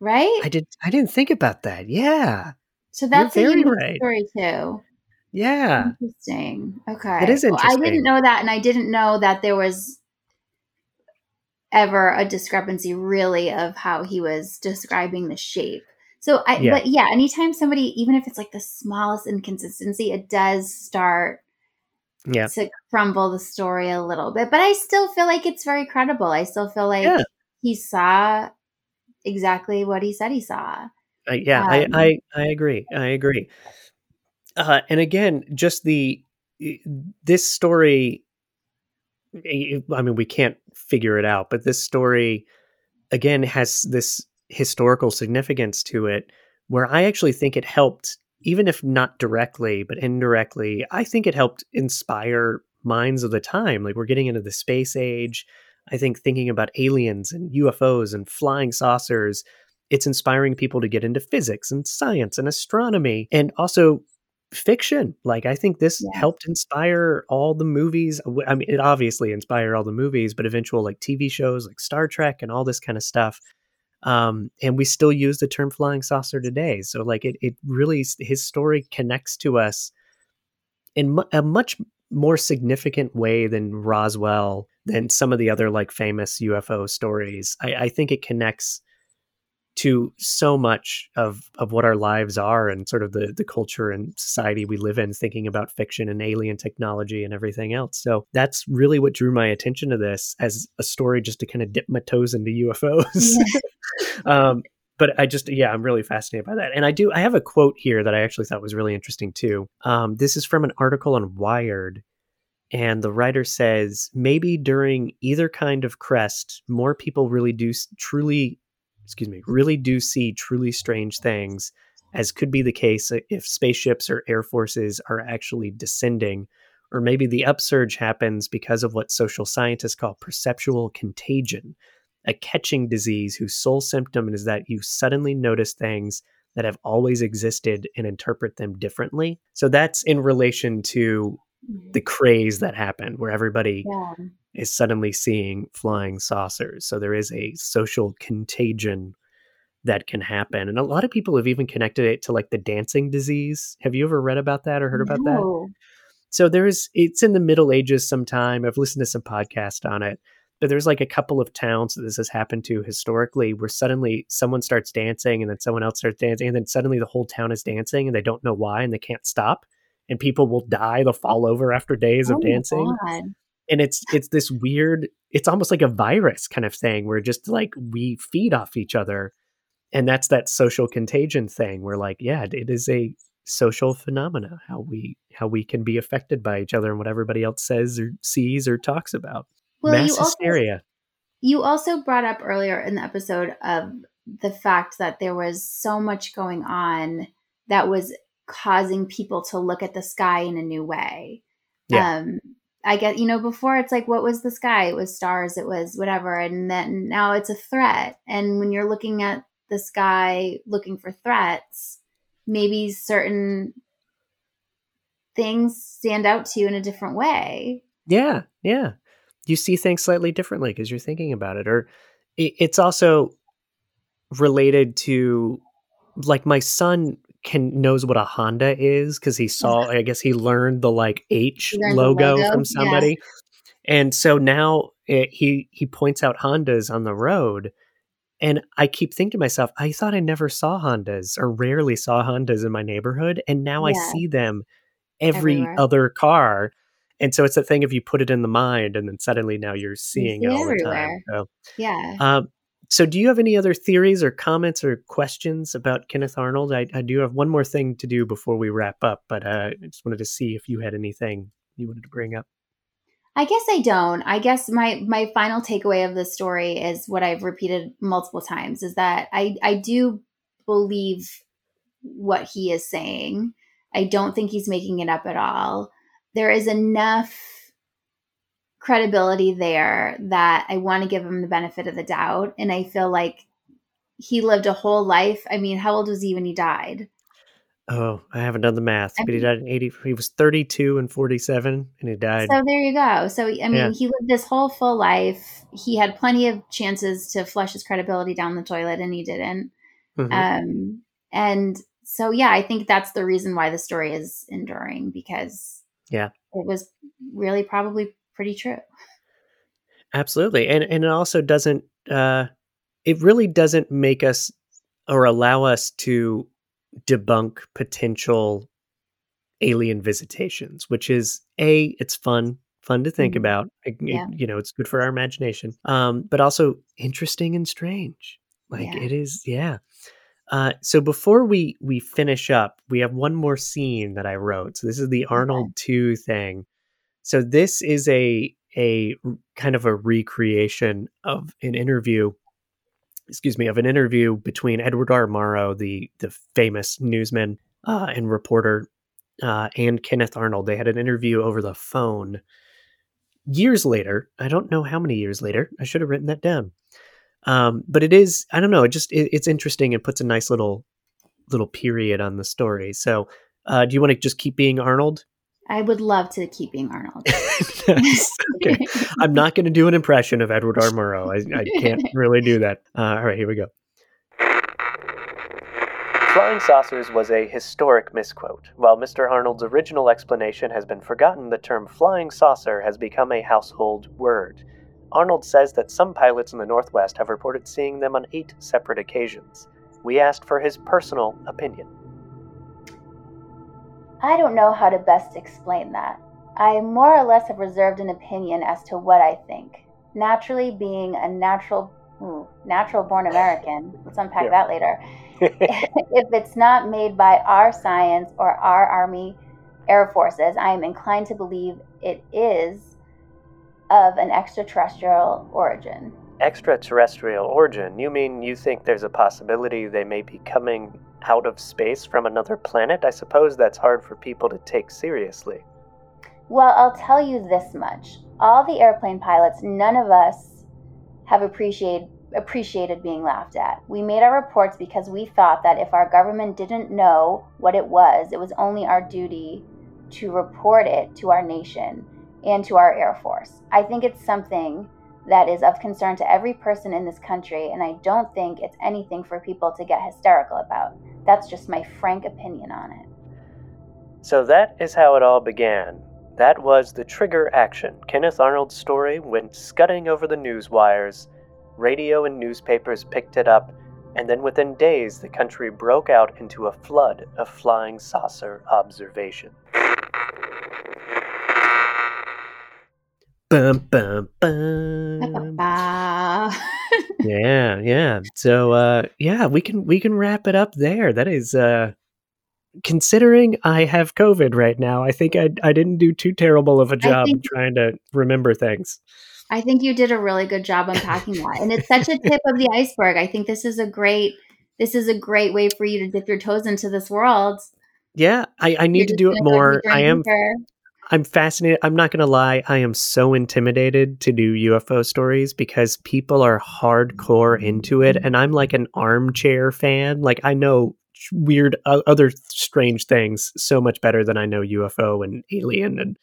Right? I did. I didn't think about that. Yeah. So that's You're a very unique right. story too. Yeah. Interesting. Okay. It is Well, I didn't know that, and I didn't know that there was ever a discrepancy really of how he was describing the shape. So I Yeah. but yeah, anytime somebody, even if it's like the smallest inconsistency, it does start Yeah. to crumble the story a little bit. But I still feel like it's very credible. I still feel like Yeah. he saw exactly what he said he saw. I, yeah, Um, I, I I agree. I agree. Uh, and again, just the this story. I mean, we can't figure it out, but this story again has this historical significance to it, where I actually think it helped, even if not directly, but indirectly. I think it helped inspire minds of the time. Like we're getting into the space age. I think thinking about aliens and UFOs and flying saucers it's inspiring people to get into physics and science and astronomy and also fiction. Like I think this Yeah. helped inspire all the movies. I mean, it obviously inspired all the movies, but eventual like TV shows like Star Trek and all this kind of stuff. Um, and we still use the term flying saucer today. So like it, it really his story connects to us in a much more significant way than Roswell, than some of the other like famous UFO stories. I, I think it connects to so much of of what our lives are and sort of the the culture and society we live in thinking about fiction and alien technology and everything else. So that's really what drew my attention to this as a story just to kind of dip my toes into ufos um but i just yeah i'm really fascinated by that. And i do i have a quote here that i actually thought was really interesting too. Um this is from an article on wired and the writer says maybe during either kind of crest more people really do truly excuse me, really do see truly strange things, as could be the case if spaceships or air forces are actually descending, or maybe the upsurge happens because of what social scientists call perceptual contagion, a catching disease whose sole symptom is that you suddenly notice things that have always existed and interpret them differently. So that's in relation to the mm-hmm. craze that happened where everybody Yeah. is suddenly seeing flying saucers. So there is a social contagion that can happen. And a lot of people have even connected it to like the dancing disease. Have you ever read about that or heard about that? So there is it's in the Middle Ages sometime. I've listened to some podcast on it. But there's like a couple of towns that this has happened to historically where suddenly someone starts dancing and then someone else starts dancing and then suddenly the whole town is dancing and they don't know why and they can't stop. And people will die, they'll fall over after days Oh of dancing. And it's it's this weird it's almost like a virus kind of thing where just like we feed off each other. And that's that social contagion thing where like yeah it- is a social phenomena how we how we can be affected by each other and what everybody else says or sees or talks about. Well, mass you also hysteria. You also brought up earlier in the episode of the fact that there was so much going on that was causing people to look at the sky in a new way. Yeah. Um I get, you know, before it's like, what was the sky? It was stars, it was whatever. And then now it's a threat. And when you're looking at the sky looking for threats, maybe certain things stand out to you in a different way. yeah yeah you see things slightly differently because you're thinking about it or it, it's also related to like my son can knows what a Honda is because he saw I guess he learned the like H He learned the logo, logo, from yeah. somebody. And so now it, he he points out Hondas on the road and I keep thinking to myself, I thought I never saw Hondas or rarely saw Hondas in my neighborhood and now I see them every Everywhere. other car and so it's a thing if you put it in the mind and then suddenly now you're seeing see it all everywhere. the time. So, Yeah. um, so do you have any other theories or comments or questions about Kenneth Arnold? I, I do have one more thing to do before we wrap up, but uh, I just wanted to see if you had anything you wanted to bring up. I guess I don't. I guess my my final takeaway of the story is what I've repeated multiple times is that I I do believe what he is saying. I don't think he's making it up at all. There is enough credibility there that I want to give him the benefit of the doubt and I feel like he lived a whole life. I mean, how old was he when he died? Oh, I haven't done the math, I but he died in 80. He was 32 and 47, and he died. So there you go. So I mean, Yeah. he lived this whole full life. He had plenty of chances to flush his credibility down the toilet, and he didn't. Mhm. Um, and so yeah, I think that's the reason why the story is enduring because Yeah. it was really probably pretty true. Absolutely. And and it also doesn't uh it really doesn't make us or allow us to debunk potential alien visitations, which is a it's fun fun to think Mhm. about. It- it- Yeah. you know, it's good for our imagination. Um but also interesting and strange. Like Yeah. it is yeah. Uh, so before we we finish up, we have one more scene that I wrote. So this is the Arnold two thing. So this is a a kind of a recreation of an interview. Excuse me, of an interview between Edward R. Murrow, the the famous newsman uh, and reporter, uh, and Kenneth Arnold. They had an interview over the phone years later. I don't know how many years later. I should have written that down. Um, but it is I don't know. It just it, it's interesting It puts a nice little little period on the story. So, uh, do you want to just keep being Arnold? I would love to keep being Arnold. Okay. I'm not going to do an impression of Edward R. Murrow. I, I can't really do that. Uh, all right, here we go. Flying saucers was a historic misquote. While Mr. Arnold's original explanation has been forgotten, the term flying saucer has become a household word. Arnold says that some pilots in the Northwest have reported seeing them on eight separate occasions. We asked for his personal opinion. I don't know how to best explain that. I more or less have reserved an opinion as to what I think. Naturally, being a natural, ooh, natural born American, let's unpack Yeah. that later. if it's not made by our science or our Army Air Forces, I am inclined to believe it is of an extraterrestrial origin. Extraterrestrial origin? You mean you think there's a possibility they may be coming out of space from another planet? I suppose that's hard for people to take seriously. Well, I'll tell you this much. All the airplane pilots, none of us have appreciated appreciated being laughed at. We made our reports because we thought that if our government didn't know what it was, it was only our duty to report it to our nation and to our Air Force. I think it's something that is of concern to every person in this country, and I don't think it's anything for people to get hysterical about. That's just my frank opinion on it. So that is how it all began. That was the trigger action. Kenneth Arnold's story went scudding over the news wires. Radio and newspapers picked it up, and then within days, the country broke out into a flood of flying saucer observation. Bum, bum, bum. Yeah, yeah. So uh yeah, we can we can wrap it up there. That is uh considering I have COVID right now, I think I I didn't do too terrible of a job think- trying to remember things. I think you did a really good job unpacking that. And it's such a tip of the iceberg. I think this is a great this is a great way for you to dip your toes into this world. Yeah, I, I need You're to do it more. I am. I'm fascinated. I'm not going to lie. I am so intimidated to do UFO stories because people are hardcore into it. And I'm like an armchair fan. Like, I know weird, uh, other strange things so much better than I know UFO and alien and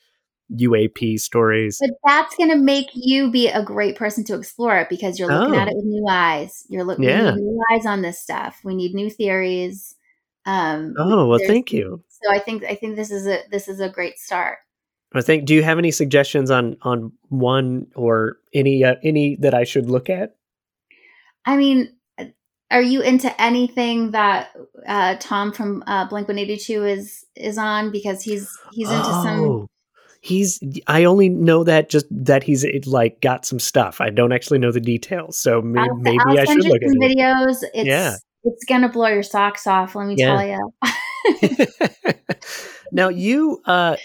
UAP stories. But that's going to make you be a great person to explore it because you're looking at Oh. it with new eyes. You're looking Yeah. new eyes on this stuff. We need new theories. Um, Oh, well, thank you. So I think I think this is a this is a great start. I think. Do you have any suggestions on on one or any uh, any that I should look at? I mean, are you into anything that uh, Tom from uh, Blink One Eighty Two is is on? Because he's he's into some. Oh, He's. I only know that just that he's like got some stuff. I don't actually know the details, so maybe, I'll, maybe I'll I should look at some it. videos. It's Yeah. it's gonna blow your socks off. Let me Yeah. tell you. now you, uh,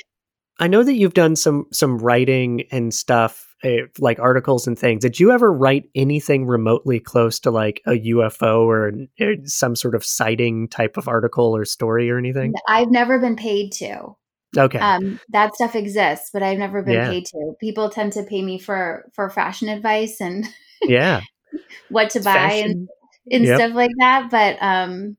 I know that you've done some some writing and stuff, uh, like articles and things. Did you ever write anything remotely close to like a UFO or uh, some sort of sighting type of article or story or anything? I've never been paid to. Okay. Um, that stuff exists, but I've never been Yeah. paid to. People tend to pay me for for fashion advice and yeah. what to buy and and Yep. stuff like that. But um,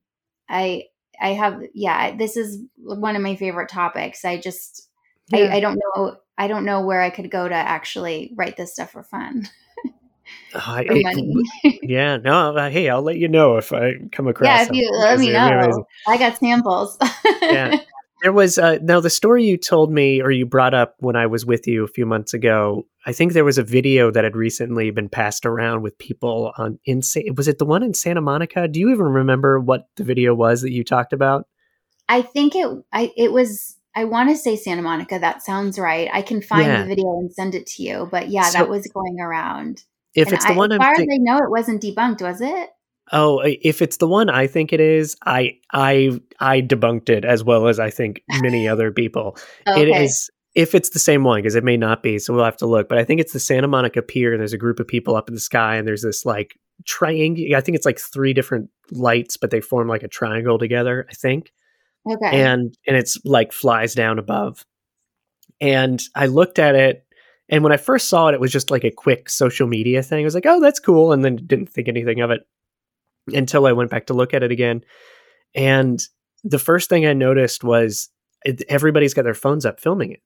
I I have yeah. This is one of my favorite topics. I just Yeah. I, I don't know I don't know where I could go to actually write this stuff for fun I- it- yeah. No. uh, Hey, I'll let you know if I come across. yeah, if you let me it'd amazing. know, I got samples. Yeah. There was uh, now the story you told me or you brought up when I was with you a few months ago. I think there was a video that had recently been passed around with people on in was it the one in Santa Monica? Do you even remember what the video was that you talked about? I think it I it was I want to say Santa Monica. That sounds right. I can find Yeah. the video and send it to you. But yeah, So- that was going around. If And it's the I, one as I'm far think- as I know, it wasn't debunked, was it? oh, if it's the one I think it is, I I I debunked it as well as I think many other people. Okay. It is if it's the same one because it may not be, so we'll have to look. But I think it's the Santa Monica Pier. And there's a group of people up in the sky, and there's this like triangle. I think it's like three different lights, but they form like a triangle together. I think, Okay. and and it's like flies down above. And I looked at it, and when I first saw it, it was just like a quick social media thing. I was like, oh, that's cool, and then didn't think anything of it until I went back to look at it again. And the first thing I noticed was everybody's got their phones up filming it.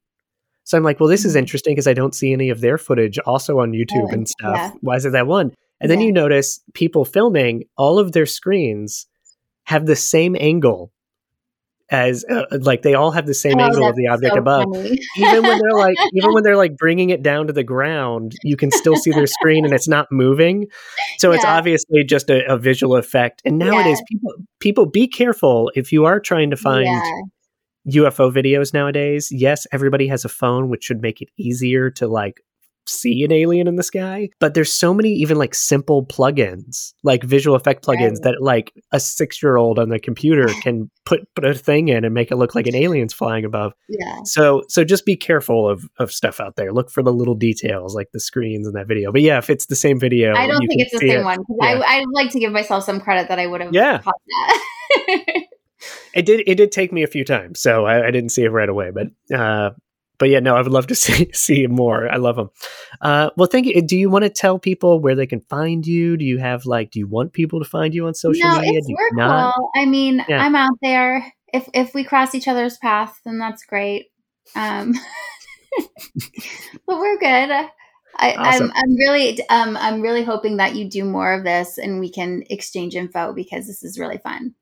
So I'm like, well, this is Mhm. interesting because I don't see any of their footage also on YouTube Oh, and stuff. yeah. Why is it that one? And then you notice people filming all of their screens have the same angle as uh, like they all have the same Oh, angle of the object so above funny. even when they're like even when they're like bringing it down to the ground you can still see their screen and it's not moving so it's obviously just a, a visual effect and nowadays Yeah. people people be careful if you are trying to find Yeah. ufo videos nowadays yes everybody has a phone which should make it easier to like see an alien in the sky but there's so many even like simple plugins like visual effect plugins Right. that like a six year old on the computer can put put a thing in and make it look like an alien's flying above Yeah. so so just be careful of of stuff out there. Look for the little details like the screens in that video. But yeah, if it's the same video, I don't think it's the same it. one. Yeah. I, I'd like to give myself some credit that I would have Yeah. caught that. It did it did take me a few times, so I, I didn't see it right away. But uh, but yeah, no, I would love to see see more. I love them. Uh, well, thank you. Do you want to tell people where they can find you? Do you have like? Do you want people to find you on social no, media? it's Do we're cool. I mean, Yeah. I'm out there. If if we cross each other's path, then that's great. Um, but we're good. I, Awesome. I'm I'm really um I'm really hoping that you do more of this and we can exchange info because this is really fun.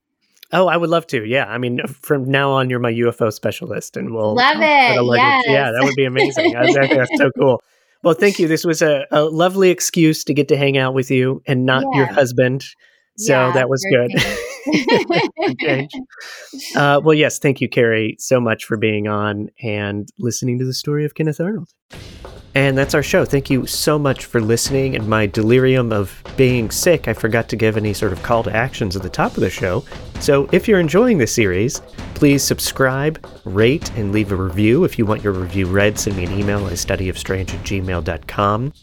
Oh, I would love to. Yeah, I mean, from now on, you're my UFO specialist, and we'll Love it. luggage- Yeah, that would be amazing. I, I that's so cool. Well, thank you. This was a, a lovely excuse to get to hang out with you and not your husband. So Yeah, that was good. good. Uh, well, yes, thank you, Keri, so much for being on and listening to the story of Kenneth Arnold. And that's our show. Thank you so much for listening. In my delirium of being sick, I forgot to give any sort of call to actions at the top of the show. So if you're enjoying this series, please subscribe, rate, and leave a review. If you want your review read, send me an email at studyofstrange at gmail.com.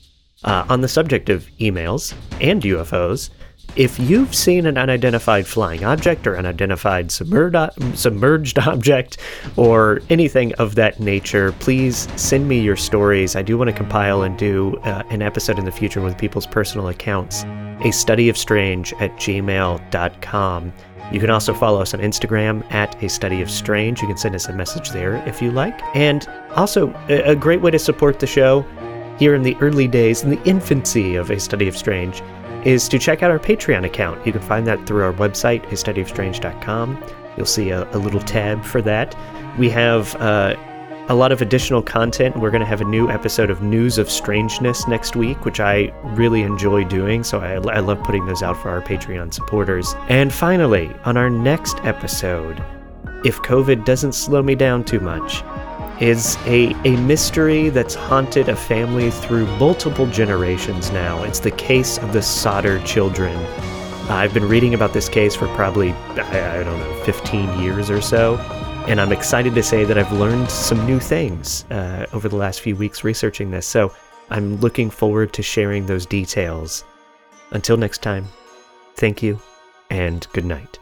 Uh, on the subject of emails and UFOs, if you've seen an unidentified flying object or unidentified submerged, object or anything of that nature, please send me your stories. I do want to compile and do uh, an episode in the future with people's personal accounts. A study of strange at gmail.com. You can also follow us on Instagram at A Study of Strange. You can send us a message there if you like. And also, a great way to support the show here in the early days, in the infancy of A Study of Strange, is to check out our Patreon account. You can find that through our website, a studyofstrange.com. You'll see a, a little tab for that. We have uh, a lot of additional content. We're going to have a new episode of News of Strangeness next week, which I really enjoy doing. So I, I love putting those out for our Patreon supporters. And finally, on our next episode, if COVID doesn't slow me down too much, is a, a mystery that's haunted a family through multiple generations now. It's the case of the Sodder children. I've been reading about this case for probably, I, I don't know, 15 years or so. And I'm excited to say that I've learned some new things uh, over the last few weeks researching this. So I'm looking forward to sharing those details. Until next time, thank you and good night.